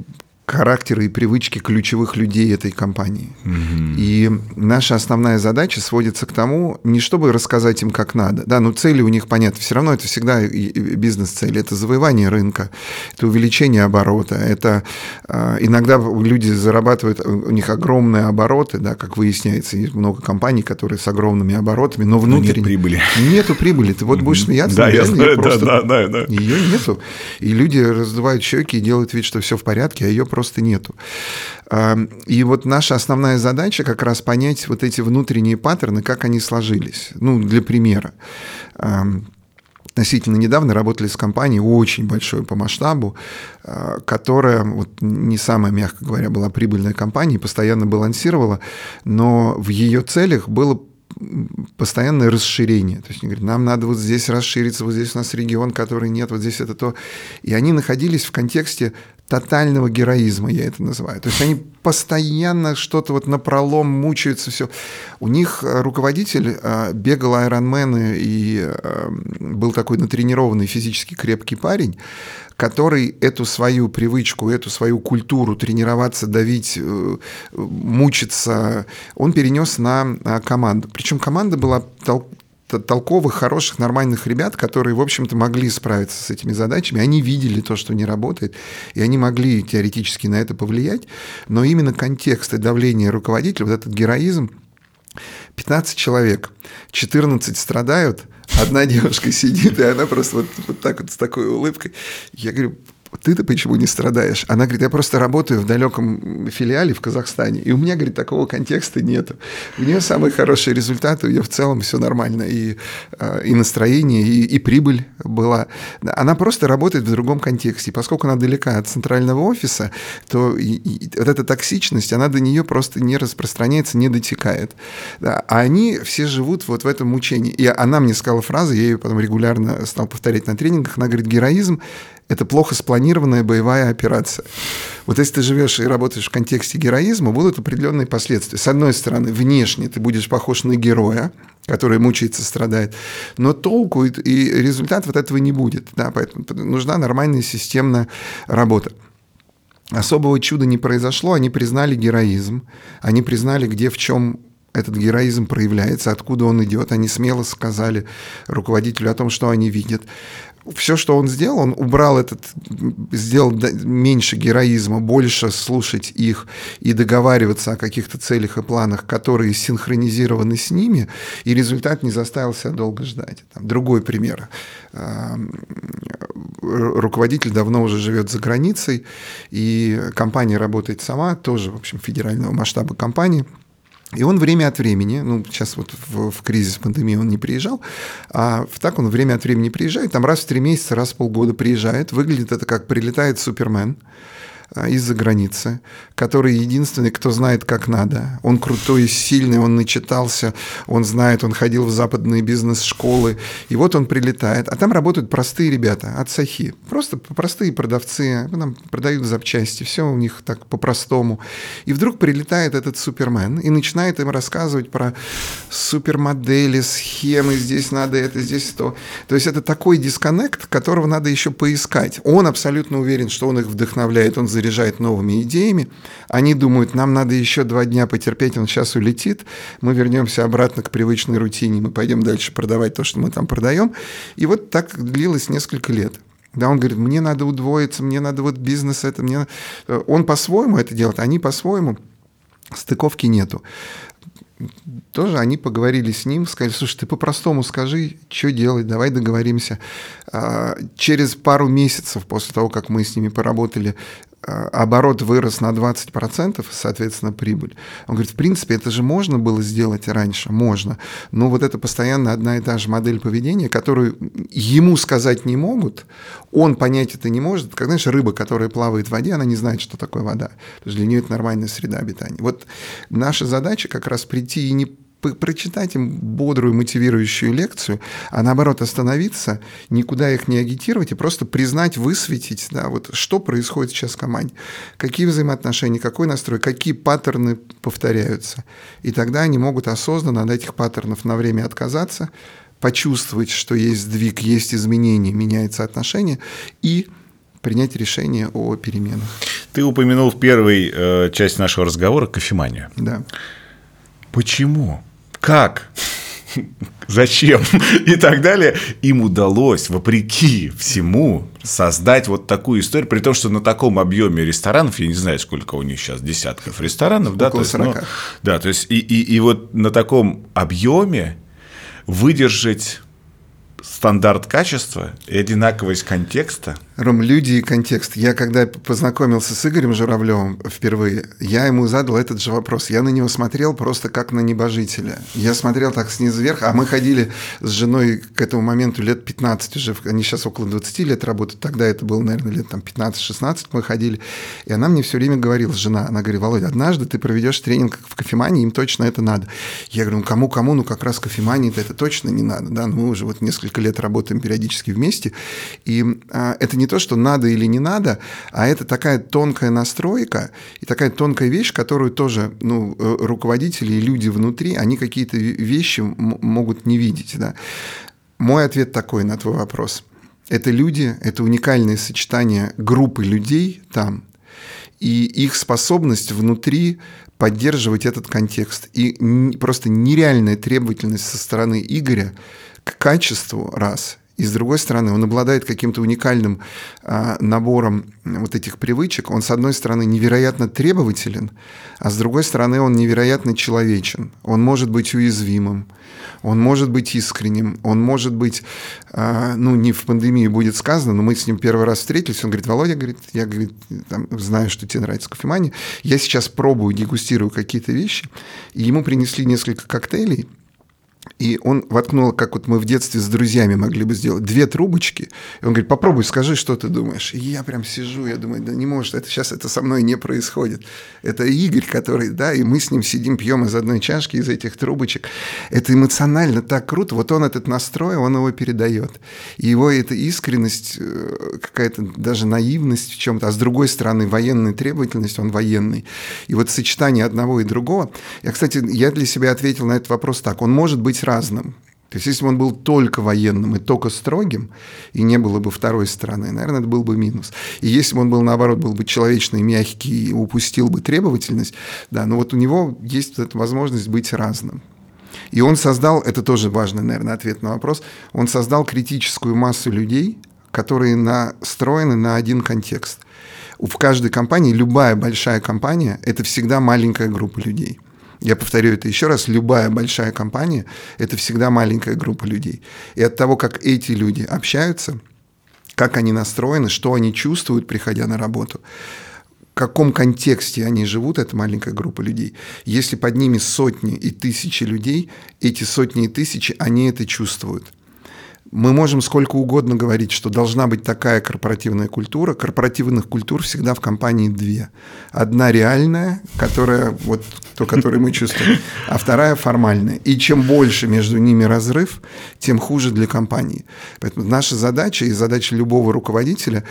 характеры и привычки ключевых людей этой компании. Mm-hmm. И наша основная задача сводится к тому, не чтобы рассказать им, как надо. Да, но цели у них понятны. Все равно это всегда бизнес-цели. Это завоевание рынка, это увеличение оборота. Это э, иногда люди зарабатывают, у них огромные обороты, да, как выясняется, есть много компаний, которые с огромными оборотами, но внутренне... нет прибыли. Нету прибыли. Ты вот будешь смеяться, да, я знаю, просто... да, да, да. Ее нету. И люди раздувают щеки и делают вид, что все в порядке, а ее просто нету. И вот наша основная задача как раз понять вот эти внутренние паттерны, как они сложились. Ну, для примера относительно недавно работали с компанией очень большой по масштабу, а, которая, вот не самая, мягко говоря, была прибыльная компания, постоянно балансировала, но в ее целях было постоянное расширение. То есть они говорят, нам надо вот здесь расшириться, вот здесь у нас регион, который нет, вот здесь это то. И они находились в контексте тотального героизма, я это называю. То есть они постоянно что-то вот напролом мучаются, все. У них э, руководитель э, бегал айронмены и э, был такой натренированный физически крепкий парень, который эту свою привычку, эту свою культуру тренироваться, давить, мучиться, он перенес на команду. Причем команда была толковых, хороших, нормальных ребят, которые, в общем-то, могли справиться с этими задачами. Они видели то, что не работает, и они могли теоретически на это повлиять. Но именно контекст и давление руководителя, вот этот героизм, 15 человек, 14 страдают, одна девушка сидит, и она просто вот, вот так вот с такой улыбкой. Я говорю, ты-то почему не страдаешь? Она говорит, я просто работаю в далеком филиале в Казахстане, и у меня, говорит, такого контекста нет. У нее самые хорошие результаты, у нее в целом все нормально, и, э, и настроение, и, и прибыль была. Она просто работает в другом контексте. Поскольку она далека от центрального офиса, то и, и вот эта токсичность, она до нее просто не распространяется, не дотекает. Да. А они все живут вот в этом мучении. И она мне сказала фразу, я ее потом регулярно стал повторять на тренингах, она говорит, героизм это плохо спланированная боевая операция. Вот если ты живешь и работаешь в контексте героизма, будут определенные последствия. С одной стороны, внешне ты будешь похож на героя, который мучается, страдает, но толку и, и результат вот этого не будет. Да, поэтому нужна нормальная системная работа. Особого чуда не произошло, они признали героизм, они признали, где в чем этот героизм проявляется, откуда он идет. Они смело сказали руководителю о том, что они видят все, что он сделал, он убрал этот, сделал меньше героизма, больше слушать их и договариваться о каких-то целях и планах, которые синхронизированы с ними, и результат не заставил себя долго ждать. Там, другой пример. Руководитель давно уже живет за границей, и компания работает сама, тоже, в общем, федерального масштаба компании – и он время от времени, ну, сейчас вот в, в кризис пандемии он не приезжал, а так он время от времени приезжает, там раз в три месяца, раз в полгода приезжает. Выглядит это как прилетает Супермен, из-за границы, который единственный, кто знает, как надо. Он крутой, сильный, он начитался, он знает, он ходил в западные бизнес-школы. И вот он прилетает. А там работают простые ребята от Сахи. Просто простые продавцы, там продают запчасти, все у них так по-простому. И вдруг прилетает этот Супермен и начинает им рассказывать про супермодели, схемы, здесь надо это, здесь то. То есть это такой дисконнект, которого надо еще поискать. Он абсолютно уверен, что он их вдохновляет, он заряжает новыми идеями. Они думают, нам надо еще два дня потерпеть, он сейчас улетит, мы вернемся обратно к привычной рутине, мы пойдем дальше продавать то, что мы там продаем. И вот так длилось несколько лет. Да, он говорит, мне надо удвоиться, мне надо вот бизнес это, мне... Он по-своему это делает, они по-своему. Стыковки нету тоже они поговорили с ним, сказали, слушай, ты по-простому скажи, что делать, давай договоримся. А, через пару месяцев после того, как мы с ними поработали, оборот вырос на 20%, соответственно, прибыль. Он говорит, в принципе, это же можно было сделать раньше, можно, но вот это постоянно одна и та же модель поведения, которую ему сказать не могут, он понять это не может, как, знаешь, рыба, которая плавает в воде, она не знает, что такое вода, то есть для нее это нормальная среда обитания. Вот наша задача как раз прийти и не прочитать им бодрую, мотивирующую лекцию, а наоборот остановиться, никуда их не агитировать и просто признать, высветить, да, вот что происходит сейчас в команде, какие взаимоотношения, какой настрой, какие паттерны повторяются. И тогда они могут осознанно от этих паттернов на время отказаться, почувствовать, что есть сдвиг, есть изменения, меняется отношение и принять решение о переменах. Ты упомянул в первой э, части нашего разговора кофеманию. Да. Почему? Как, зачем и так далее, им удалось, вопреки всему, создать вот такую историю, при том, что на таком объеме ресторанов, я не знаю, сколько у них сейчас десятков ресторанов, Около да, то есть, 40. ну, да, то есть и, и, и вот на таком объеме выдержать стандарт качества и одинаковость контекста – Ром, люди и контекст. Я когда познакомился с Игорем Журавлевым впервые, я ему задал этот же вопрос. Я на него смотрел просто как на небожителя. Я смотрел так снизу вверх, а мы ходили с женой к этому моменту лет 15 уже, они сейчас около 20 лет работают, тогда это было, наверное, лет там 15-16 мы ходили, и она мне все время говорила, жена, она говорит, Володя, однажды ты проведешь тренинг в кофемании, им точно это надо. Я говорю, ну кому-кому, ну как раз кофемании это точно не надо, да, ну мы уже вот несколько лет работаем периодически вместе, и а, это не не то, что надо или не надо, а это такая тонкая настройка и такая тонкая вещь, которую тоже ну, э, руководители и люди внутри, они какие-то вещи могут не видеть. Да. Мой ответ такой на твой вопрос. Это люди, это уникальное сочетание группы людей там, и их способность внутри поддерживать этот контекст. И просто нереальная требовательность со стороны Игоря к качеству раз – и с другой стороны он обладает каким-то уникальным а, набором вот этих привычек. Он, с одной стороны, невероятно требователен, а с другой стороны, он невероятно человечен. Он может быть уязвимым, он может быть искренним, он может быть, а, ну, не в пандемии будет сказано, но мы с ним первый раз встретились, он говорит, Володя, говорит, я говорит, там, знаю, что тебе нравится кофемания, я сейчас пробую, дегустирую какие-то вещи, и ему принесли несколько коктейлей, и он воткнул, как вот мы в детстве с друзьями могли бы сделать, две трубочки. И он говорит, попробуй, скажи, что ты думаешь. И я прям сижу, я думаю, да не может, это сейчас это со мной не происходит. Это Игорь, который, да, и мы с ним сидим, пьем из одной чашки, из этих трубочек. Это эмоционально так круто. Вот он этот настрой, он его передает. И его эта искренность, э, какая-то даже наивность в чем-то, а с другой стороны военная требовательность, он военный. И вот сочетание одного и другого. Я, кстати, я для себя ответил на этот вопрос так. Он может быть разным. То есть, если бы он был только военным и только строгим, и не было бы второй стороны, наверное, это был бы минус. И если бы он был, наоборот, был бы человечный, мягкий, и упустил бы требовательность, да, но вот у него есть эта возможность быть разным. И он создал, это тоже важный, наверное, ответ на вопрос, он создал критическую массу людей, которые настроены на один контекст. В каждой компании, любая большая компания, это всегда маленькая группа людей – я повторю это еще раз, любая большая компания – это всегда маленькая группа людей. И от того, как эти люди общаются, как они настроены, что они чувствуют, приходя на работу, в каком контексте они живут, эта маленькая группа людей. Если под ними сотни и тысячи людей, эти сотни и тысячи, они это чувствуют. Мы можем сколько угодно говорить, что должна быть такая корпоративная культура. Корпоративных культур всегда в компании две. Одна реальная, которая вот то, которое мы чувствуем, а вторая формальная. И чем больше между ними разрыв, тем хуже для компании. Поэтому наша задача и задача любого руководителя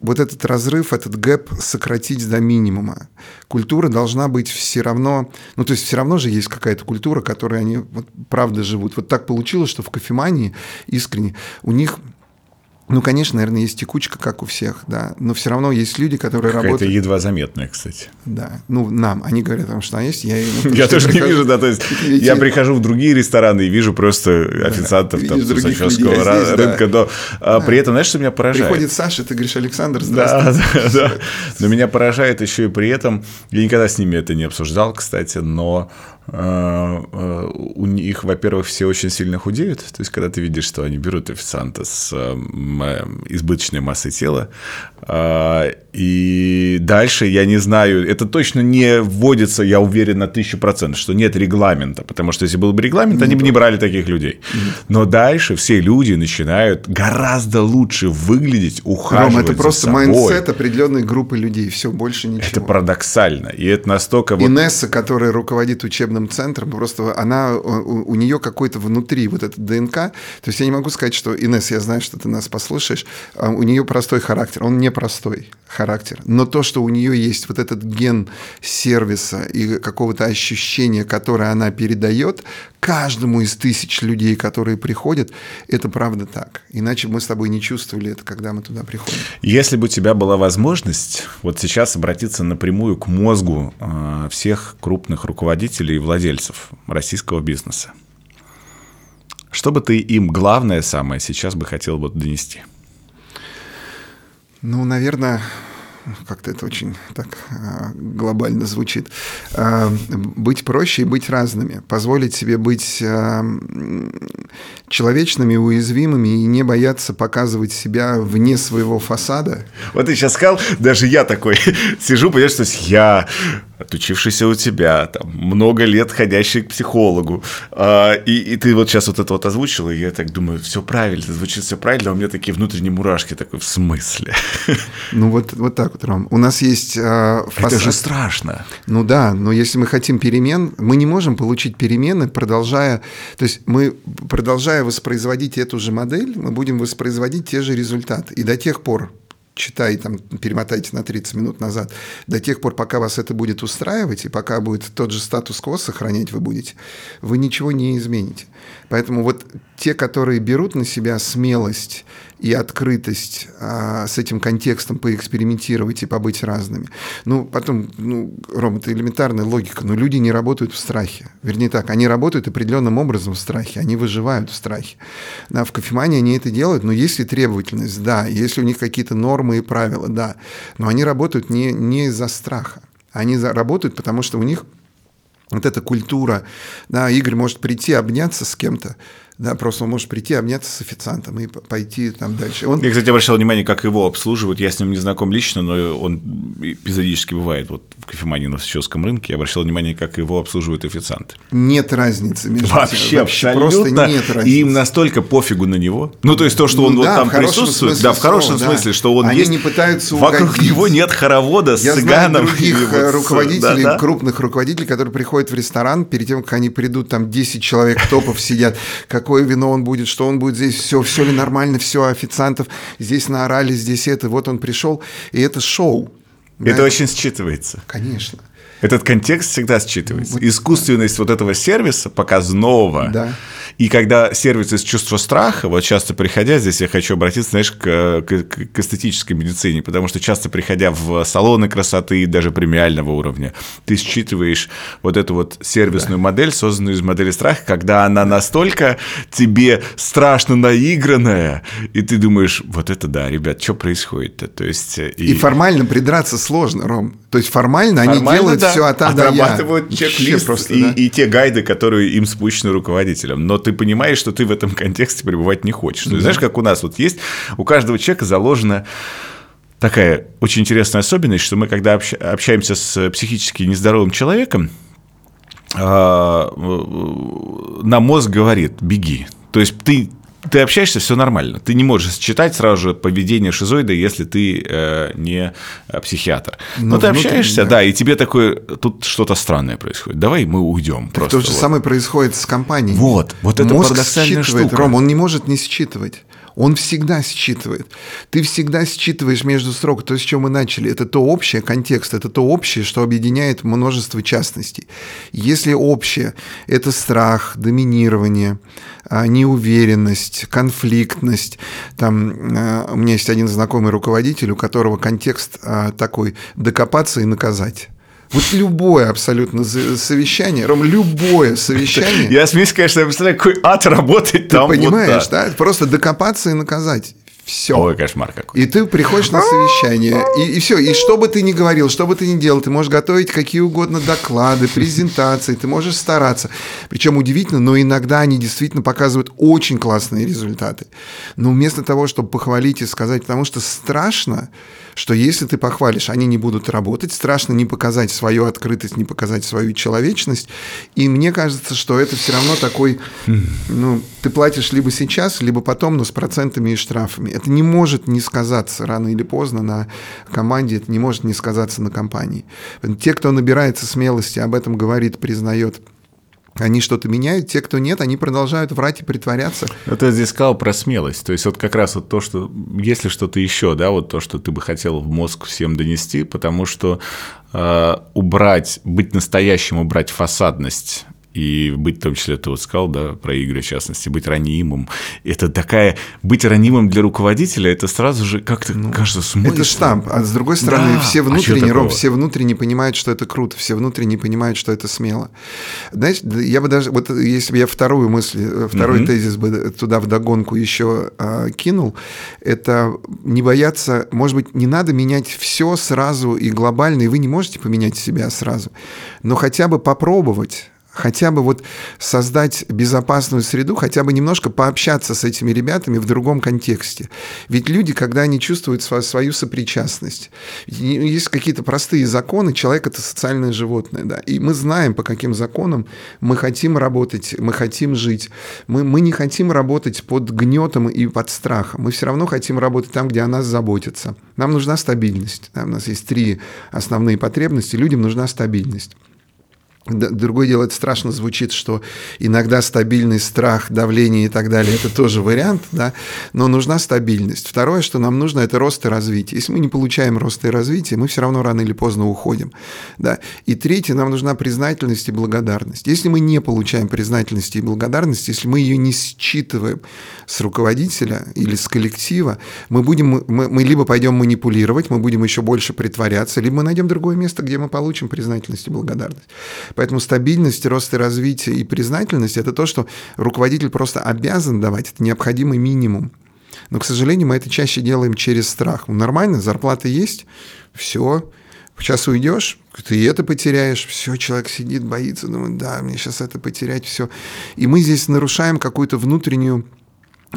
вот этот разрыв, этот гэп сократить до минимума. Культура должна быть все равно, ну то есть все равно же есть какая-то культура, которой они вот, правда живут. Вот так получилось, что в кофемании искренне у них ну, конечно, наверное, есть текучка, как у всех, да. Но все равно есть люди, которые Какая-то работают. едва заметная, кстати. Да. Ну, нам. Они говорят, потому что она есть. Я, ну, я тоже не вижу, да. То есть я прихожу в другие рестораны и вижу просто официантов да, там Сачевского а рынка. Да. Но при этом, знаешь, что меня поражает? Приходит Саша, ты говоришь, Александр, здравствуйте. Да, да, да. Но меня поражает еще и при этом, я никогда с ними это не обсуждал, кстати, но у них, во-первых, все очень сильно худеют. То есть, когда ты видишь, что они берут официанта с э, избыточной массой тела, и дальше, я не знаю, это точно не вводится, я уверен, на тысячу процентов, что нет регламента, потому что если был бы регламент, они бы не брали таких людей. Но дальше все люди начинают гораздо лучше выглядеть, ухаживать Ром, это просто mindset определенной группы людей, все, больше ничего. Это парадоксально, и это настолько... Инесса, вот... которая руководит учебным учебным центром, просто она, у, у нее какой-то внутри вот этот ДНК, то есть я не могу сказать, что, Инесс, я знаю, что ты нас послушаешь, а у нее простой характер, он не простой характер, но то, что у нее есть вот этот ген сервиса и какого-то ощущения, которое она передает каждому из тысяч людей, которые приходят, это правда так. Иначе мы с тобой не чувствовали это, когда мы туда приходим. Если бы у тебя была возможность вот сейчас обратиться напрямую к мозгу а, всех крупных руководителей владельцев российского бизнеса. Что бы ты им главное самое сейчас бы хотел вот донести? Ну, наверное, как-то это очень так а, глобально звучит, а, быть проще и быть разными, позволить себе быть а, человечными, уязвимыми и не бояться показывать себя вне своего фасада. Вот ты сейчас сказал, даже я такой сижу, понимаешь, что я отучившийся у тебя, там, много лет ходящий к психологу, и, и ты вот сейчас вот это вот озвучил, и я так думаю, все правильно, звучит все правильно, а у меня такие внутренние мурашки, такой, в смысле? Ну вот, вот так вот, Ром. У нас есть... Э, фас... Это же страшно. Ну да, но если мы хотим перемен, мы не можем получить перемены, продолжая... То есть мы, продолжая воспроизводить эту же модель, мы будем воспроизводить те же результаты. И до тех пор, читай, там, перемотайте на 30 минут назад, до тех пор, пока вас это будет устраивать, и пока будет тот же статус-кво сохранять вы будете, вы ничего не измените. Поэтому вот те, которые берут на себя смелость и открытость а, с этим контекстом поэкспериментировать и побыть разными. Ну, потом, ну, Ром, это элементарная логика, но люди не работают в страхе. Вернее так, они работают определенным образом в страхе, они выживают в страхе. Да, в кофемании они это делают, но есть ли требовательность? Да. Есть ли у них какие-то нормы и правила? Да. Но они работают не, не из-за страха. Они работают, потому что у них вот эта культура, да, Игорь может прийти, обняться с кем-то, да, просто он может прийти, обняться с официантом и пойти там дальше. Он... Я, кстати, обращал внимание, как его обслуживают. Я с ним не знаком лично, но он эпизодически бывает вот в кофемании на Всеческом рынке. Я обращал внимание, как его обслуживают официанты. Нет разницы между Вообще, Вообще просто нет разницы. И им настолько пофигу на него. Ну, то есть то, что он ну, вот да, там присутствует, да, в хорошем слова, смысле, да. что он Они есть. не пытаются Вокруг угодить. него нет хоровода с Я цыганом. Знаю других вот, руководителей, да, да? крупных руководителей, которые приходят в ресторан, перед тем, как они придут, там 10 человек топов сидят, какое вино он будет что он будет здесь, все, все ли нормально, все, официантов здесь наорали, здесь это, вот он пришел, и это шоу. Это да? очень считывается. Конечно. Этот контекст всегда считывается. Искусственность вот этого сервиса показного. Да. И когда сервис из чувства страха, вот часто приходя, здесь я хочу обратиться, знаешь, к, к, к эстетической медицине, потому что часто приходя в салоны красоты, даже премиального уровня, ты считываешь вот эту вот сервисную да. модель, созданную из модели страха, когда она настолько тебе страшно наигранная, и ты думаешь, вот это да, ребят, что происходит-то? То есть, и... и формально придраться сложно, Ром. То есть формально, формально они делают да, все от А до Отрабатывают я. чек-лист просто, и, да. и те гайды, которые им спущены руководителем. Но ты понимаешь, что ты в этом контексте пребывать не хочешь. Да. знаешь, как у нас вот есть, у каждого человека заложена такая очень интересная особенность, что мы, когда общаемся с психически нездоровым человеком, а, на мозг говорит «беги». То есть ты ты общаешься, все нормально. Ты не можешь считать сразу же поведение шизоида, если ты э, не э, психиатр. Но, Но ты общаешься, да. да, и тебе такое, тут что-то странное происходит. Давай мы уйдем просто. То же вот. самое происходит с компанией. Вот, вот это Мозг парадоксальная штука. Ром, он не может не считывать. Он всегда считывает. Ты всегда считываешь между строк. То, с чем мы начали, это то общее, контекст, это то общее, что объединяет множество частностей. Если общее – это страх, доминирование, а, неуверенность, конфликтность. Там, а, у меня есть один знакомый руководитель, у которого контекст а, такой – докопаться и наказать. Вот любое абсолютно совещание, Ром, любое совещание. Я смеюсь, конечно, я представляю, какой ад работать там. Ты понимаешь, да? Просто докопаться и наказать. Все. Ой, кошмар какой. И ты приходишь на совещание, и, и все. И что бы ты ни говорил, что бы ты ни делал, ты можешь готовить какие угодно доклады, презентации, ты можешь стараться. Причем удивительно, но иногда они действительно показывают очень классные результаты. Но вместо того, чтобы похвалить и сказать, потому что страшно, что если ты похвалишь, они не будут работать, страшно не показать свою открытость, не показать свою человечность. И мне кажется, что это все равно такой, ну, ты платишь либо сейчас, либо потом, но с процентами и штрафами. Это не может не сказаться рано или поздно на команде, это не может не сказаться на компании. Те, кто набирается смелости, об этом говорит, признает, они что-то меняют, те, кто нет, они продолжают врать и притворяться. Я здесь сказал про смелость. То есть вот как раз вот то, что если что-то еще, да, вот то, что ты бы хотел в мозг всем донести, потому что э, убрать, быть настоящим, убрать фасадность и быть, в том числе, ты вот сказал, да, про игры, в частности, быть ранимым. Это такая... Быть ранимым для руководителя, это сразу же как-то ну, кажется смысл. Это штамп. А с другой стороны, да. все внутренне, а Ром, все внутренне понимают, что это круто, все внутренне понимают, что это смело. Знаешь, я бы даже... Вот если бы я вторую мысль, э, второй угу. тезис бы туда вдогонку еще а, кинул, это не бояться... Может быть, не надо менять все сразу и глобально, и вы не можете поменять себя сразу, но хотя бы попробовать хотя бы вот создать безопасную среду, хотя бы немножко пообщаться с этими ребятами в другом контексте. Ведь люди, когда они чувствуют свою сопричастность, есть какие-то простые законы, человек — это социальное животное, да, и мы знаем, по каким законам мы хотим работать, мы хотим жить. Мы, мы не хотим работать под гнетом и под страхом, мы все равно хотим работать там, где о нас заботятся. Нам нужна стабильность. Да, у нас есть три основные потребности, людям нужна стабильность. Другое дело, это страшно звучит, что иногда стабильность, страх, давление и так далее – это тоже вариант, да, но нужна стабильность. Второе, что нам нужно, это рост и развитие. Если мы не получаем роста и развития, мы все равно рано или поздно уходим. Да. И третье, нам нужна признательность и благодарность. Если мы не получаем признательности и благодарности, если мы ее не считываем с руководителя или с коллектива, мы, будем, мы, мы либо пойдем манипулировать, мы будем еще больше притворяться, либо мы найдем другое место, где мы получим признательность и благодарность. Поэтому стабильность, рост и развитие и признательность – это то, что руководитель просто обязан давать, это необходимый минимум. Но, к сожалению, мы это чаще делаем через страх. Ну, нормально, зарплата есть, все, сейчас уйдешь, ты это потеряешь, все, человек сидит, боится, думает, да, мне сейчас это потерять, все. И мы здесь нарушаем какую-то внутреннюю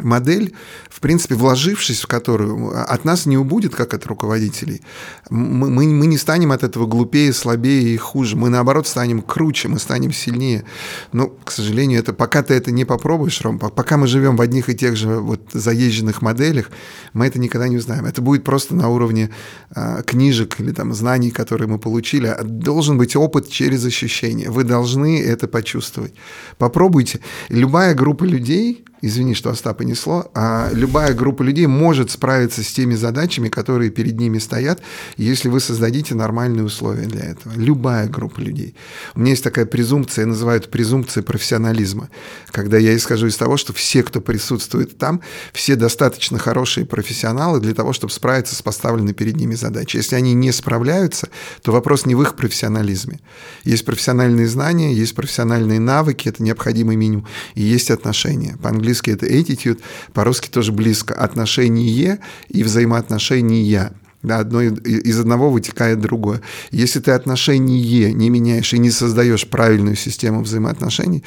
модель, в принципе, вложившись в которую, от нас не убудет, как от руководителей. Мы, мы, мы не станем от этого глупее, слабее и хуже. Мы, наоборот, станем круче, мы станем сильнее. Но, к сожалению, это, пока ты это не попробуешь, Ром, пока мы живем в одних и тех же вот заезженных моделях, мы это никогда не узнаем. Это будет просто на уровне а, книжек или там знаний, которые мы получили. А должен быть опыт через ощущения. Вы должны это почувствовать. Попробуйте. Любая группа людей, извини, что Остапа несло, а любая группа людей может справиться с теми задачами, которые перед ними стоят, если вы создадите нормальные условия для этого. Любая группа людей. У меня есть такая презумпция, я называю это презумпцией профессионализма, когда я исхожу из того, что все, кто присутствует там, все достаточно хорошие профессионалы для того, чтобы справиться с поставленной перед ними задачей. Если они не справляются, то вопрос не в их профессионализме. Есть профессиональные знания, есть профессиональные навыки, это необходимый минимум, и есть отношения. По-английски по-английски это attitude, по-русски тоже близко. Отношение и взаимоотношения. Одно из одного вытекает другое. Если ты отношение не меняешь и не создаешь правильную систему взаимоотношений,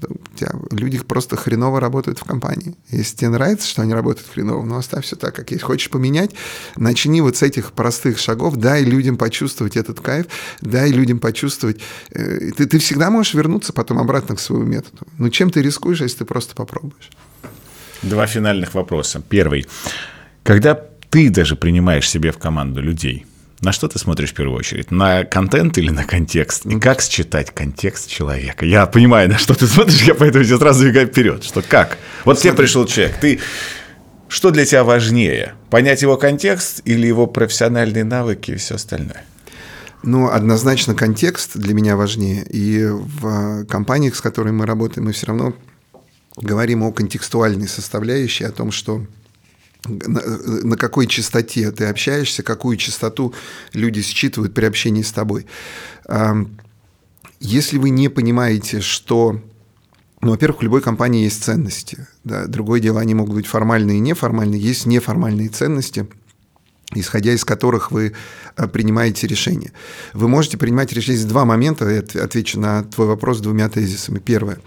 то у тебя люди просто хреново работают в компании. Если тебе нравится, что они работают хреново, ну оставь все так, как есть. Хочешь поменять, начни вот с этих простых шагов, дай людям почувствовать этот кайф, дай людям почувствовать. Э, ты, ты всегда можешь вернуться потом обратно к своему методу. Но чем ты рискуешь, если ты просто попробуешь? Два финальных вопроса. Первый. Когда ты даже принимаешь себе в команду людей, на что ты смотришь в первую очередь? На контент или на контекст? И как считать контекст человека? Я понимаю, на что ты смотришь, я поэтому тебе сразу бегаю вперед. Что как? Вот тебе пришел человек, ты... Что для тебя важнее? Понять его контекст или его профессиональные навыки и все остальное? Ну, однозначно контекст для меня важнее. И в компаниях, с которыми мы работаем, мы все равно говорим о контекстуальной составляющей, о том, что на, какой частоте ты общаешься, какую частоту люди считывают при общении с тобой. Если вы не понимаете, что ну, во-первых, в любой компании есть ценности. Да. Другое дело, они могут быть формальные и неформальные. Есть неформальные ценности – исходя из которых вы э, принимаете решение. Вы можете принимать решение. Есть два момента, я отвечу на твой вопрос двумя тезисами. Первое.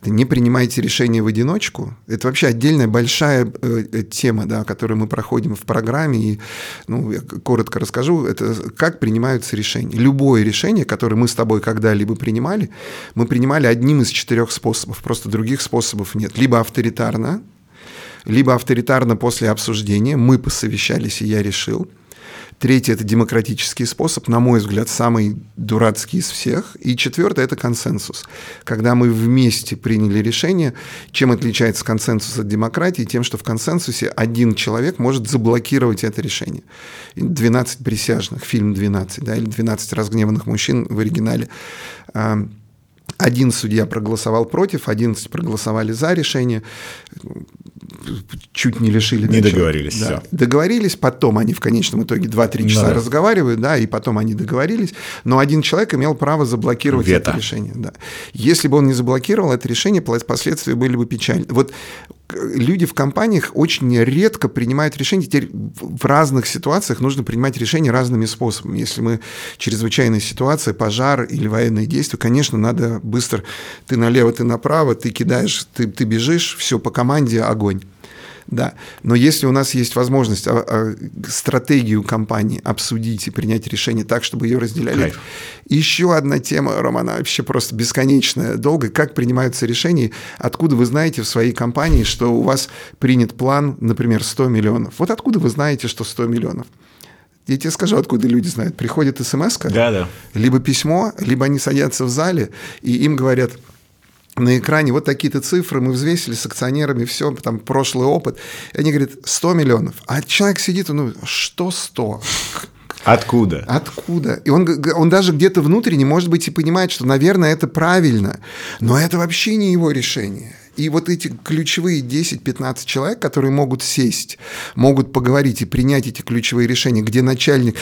Это не принимайте решение в одиночку. Это вообще отдельная большая э, э, тема, да, которую мы проходим в программе. И, ну, я коротко расскажу, это как принимаются решения. Любое решение, которое мы с тобой когда-либо принимали, мы принимали одним из четырех способов. Просто других способов нет. Либо авторитарно, либо авторитарно после обсуждения, мы посовещались, и я решил. Третий – это демократический способ, на мой взгляд, самый дурацкий из всех. И четвертый – это консенсус. Когда мы вместе приняли решение, чем отличается консенсус от демократии? Тем, что в консенсусе один человек может заблокировать это решение. 12 присяжных, фильм «12», да, или «12 разгневанных мужчин» в оригинале один судья проголосовал против, 11 проголосовали за решение чуть не лишили. Не договорились. Да. Все. Договорились, потом они в конечном итоге 2-3 часа да. разговаривают, да, и потом они договорились, но один человек имел право заблокировать Вето. это решение. Да. Если бы он не заблокировал это решение, последствия были бы печальны. Вот люди в компаниях очень редко принимают решения. Теперь в разных ситуациях нужно принимать решения разными способами. Если мы чрезвычайная ситуация, пожар или военные действия, конечно, надо быстро ты налево, ты направо, ты кидаешь, ты, ты бежишь, все по команде огонь. Да. Но если у нас есть возможность а, а, стратегию компании обсудить и принять решение так, чтобы ее разделяли. Кайф. Еще одна тема, Романа, вообще просто бесконечная, долго. Как принимаются решения? Откуда вы знаете в своей компании, что у вас принят план, например, 100 миллионов? Вот откуда вы знаете, что 100 миллионов? Я тебе скажу, откуда люди знают. Приходит смс да, да. либо письмо, либо они садятся в зале, и им говорят, на экране вот такие-то цифры, мы взвесили с акционерами, все, там прошлый опыт. И они говорят, 100 миллионов. А человек сидит, ну, что 100? Откуда? Откуда? И он, он даже где-то внутренне, может быть, и понимает, что, наверное, это правильно, но это вообще не его решение. И вот эти ключевые 10-15 человек, которые могут сесть, могут поговорить и принять эти ключевые решения, где начальник...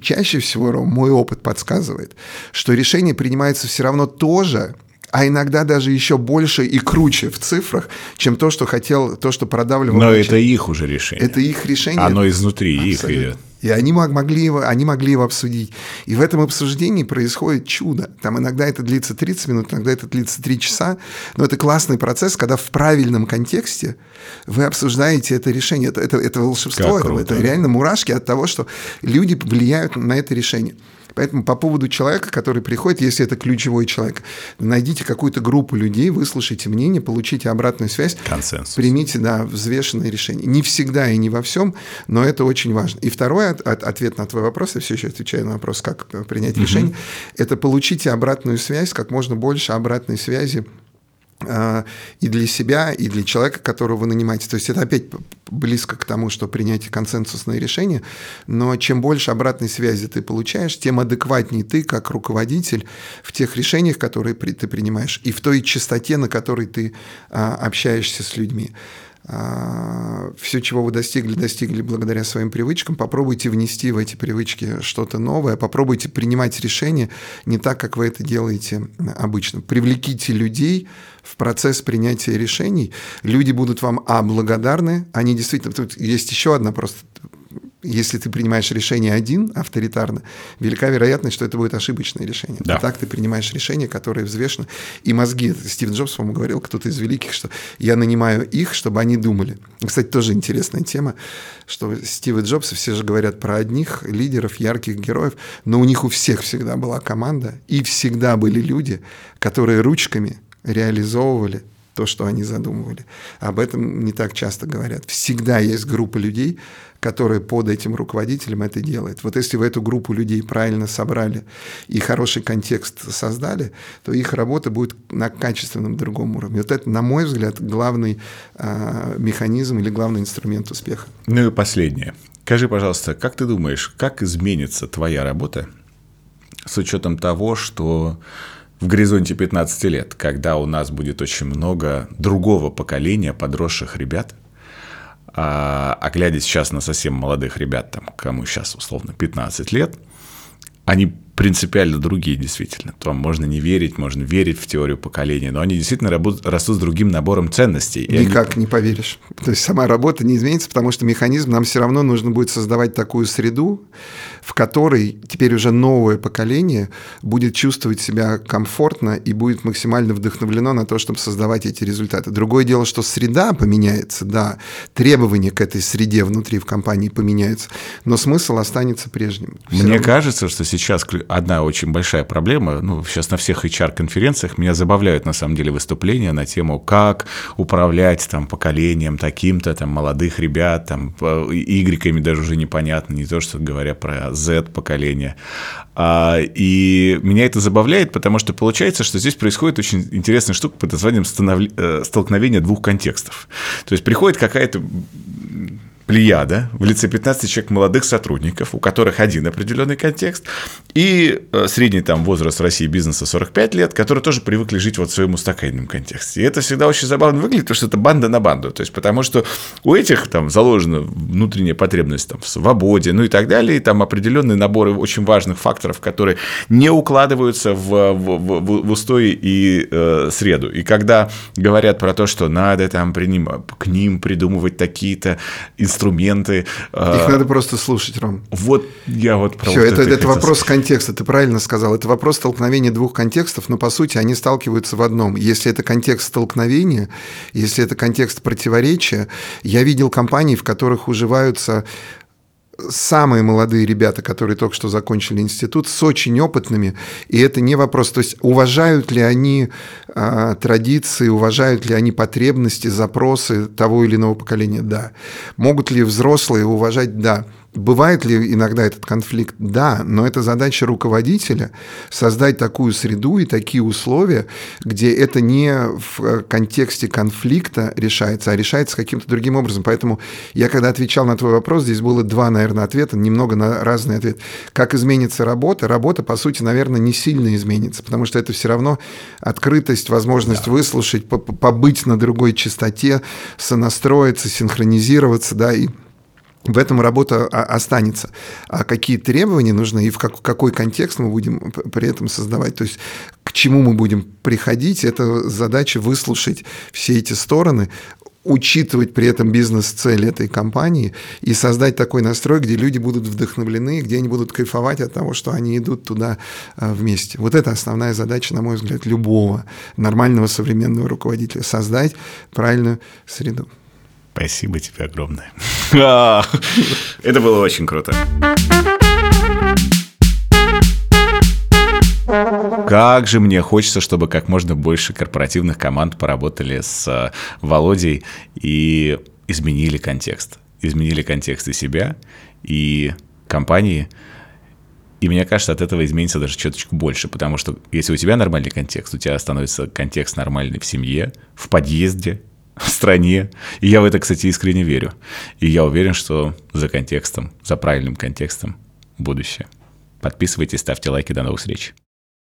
Чаще всего, Ром, мой опыт подсказывает, что решение принимается все равно тоже а иногда даже еще больше и круче в цифрах, чем то, что хотел, то, что продавливал. Но это их уже решение. Это их решение. Оно изнутри Абсолютно. их идет. И они могли, его, они могли его обсудить. И в этом обсуждении происходит чудо. Там иногда это длится 30 минут, иногда это длится 3 часа. Но это классный процесс, когда в правильном контексте вы обсуждаете это решение. Это, это, это волшебство, это, это реально мурашки от того, что люди влияют на это решение. Поэтому по поводу человека, который приходит, если это ключевой человек, найдите какую-то группу людей, выслушайте мнение, получите обратную связь. Консенсус. Примите, да, взвешенное решение. Не всегда и не во всем, но это очень важно. И второй от, от, ответ на твой вопрос, я все еще отвечаю на вопрос, как принять решение, это получите обратную связь, как можно больше обратной связи и для себя, и для человека, которого вы нанимаете. То есть это опять близко к тому, что принятие консенсусное решение, но чем больше обратной связи ты получаешь, тем адекватнее ты как руководитель в тех решениях, которые ты принимаешь, и в той частоте, на которой ты а, общаешься с людьми. А, все, чего вы достигли, достигли благодаря своим привычкам. Попробуйте внести в эти привычки что-то новое, попробуйте принимать решения не так, как вы это делаете обычно. Привлеките людей в процесс принятия решений. Люди будут вам, а, благодарны, они действительно... Тут есть еще одна просто если ты принимаешь решение один, авторитарно, велика вероятность, что это будет ошибочное решение. Да. А так ты принимаешь решение, которое взвешено. И мозги, Стив Джобс, по-моему, говорил, кто-то из великих, что я нанимаю их, чтобы они думали. Кстати, тоже интересная тема, что Стива Джобса, все же говорят про одних лидеров, ярких героев, но у них у всех всегда была команда, и всегда были люди, которые ручками реализовывали то, что они задумывали. Об этом не так часто говорят. Всегда есть группа людей, которые под этим руководителем это делают. Вот если вы эту группу людей правильно собрали и хороший контекст создали, то их работа будет на качественном другом уровне. Вот это, на мой взгляд, главный э, механизм или главный инструмент успеха. Ну и последнее. Скажи, пожалуйста, как ты думаешь, как изменится твоя работа с учетом того, что в горизонте 15 лет, когда у нас будет очень много другого поколения подросших ребят, а, а глядя сейчас на совсем молодых ребят, там, кому сейчас условно 15 лет, они принципиально другие, действительно. Там можно не верить, можно верить в теорию поколения, но они действительно растут с другим набором ценностей. Никак они... не поверишь. То есть сама работа не изменится, потому что механизм нам все равно нужно будет создавать такую среду, в которой теперь уже новое поколение будет чувствовать себя комфортно и будет максимально вдохновлено на то, чтобы создавать эти результаты. Другое дело, что среда поменяется, да, требования к этой среде внутри в компании поменяются, но смысл останется прежним. Все Мне равно... кажется, что сейчас одна очень большая проблема. Ну, сейчас на всех HR-конференциях меня забавляют, на самом деле, выступления на тему, как управлять там поколением таким-то, там, молодых ребят, там, игреками даже уже непонятно, не то, что говоря про Z-поколение. А, и меня это забавляет, потому что получается, что здесь происходит очень интересная штука под названием э, столкновение двух контекстов. То есть приходит какая-то плеяда в лице 15 человек молодых сотрудников, у которых один определенный контекст, и э, средний там возраст России бизнеса 45 лет, которые тоже привыкли жить вот в своем устаканном контексте. И это всегда очень забавно выглядит, потому что это банда на банду. То есть, потому что у этих там заложена внутренняя потребность там, в свободе, ну и так далее, и там определенные наборы очень важных факторов, которые не укладываются в, в, в, в устой и э, среду. И когда говорят про то, что надо там приним, к ним придумывать такие-то инструменты, инструменты. Их а, надо просто слушать, Ром. Вот я вот про Все, вот это, это, это вопрос контекста, ты правильно сказал. Это вопрос столкновения двух контекстов, но по сути они сталкиваются в одном. Если это контекст столкновения, если это контекст противоречия, я видел компании, в которых уживаются самые молодые ребята, которые только что закончили институт, с очень опытными, и это не вопрос, то есть уважают ли они э, традиции, уважают ли они потребности, запросы того или иного поколения, да. Могут ли взрослые уважать, да. Бывает ли иногда этот конфликт? Да, но это задача руководителя создать такую среду и такие условия, где это не в контексте конфликта решается, а решается каким-то другим образом. Поэтому я, когда отвечал на твой вопрос, здесь было два, наверное, ответа, немного на разный ответ. Как изменится работа? Работа, по сути, наверное, не сильно изменится, потому что это все равно открытость, возможность да. выслушать, побыть на другой частоте, сонастроиться, синхронизироваться, да, и в этом работа останется. А какие требования нужны и в какой контекст мы будем при этом создавать, то есть к чему мы будем приходить, это задача выслушать все эти стороны, учитывать при этом бизнес-цель этой компании и создать такой настрой, где люди будут вдохновлены, где они будут кайфовать от того, что они идут туда а, вместе. Вот это основная задача, на мой взгляд, любого нормального современного руководителя – создать правильную среду. Спасибо тебе огромное. Это было очень круто. Как же мне хочется, чтобы как можно больше корпоративных команд поработали с э, Володей и изменили контекст. Изменили контекст и себя, и компании. И мне кажется, от этого изменится даже чуточку больше, потому что если у тебя нормальный контекст, у тебя становится контекст нормальный в семье, в подъезде, в стране. И я в это, кстати, искренне верю. И я уверен, что за контекстом, за правильным контекстом будущее. Подписывайтесь, ставьте лайки. До новых встреч.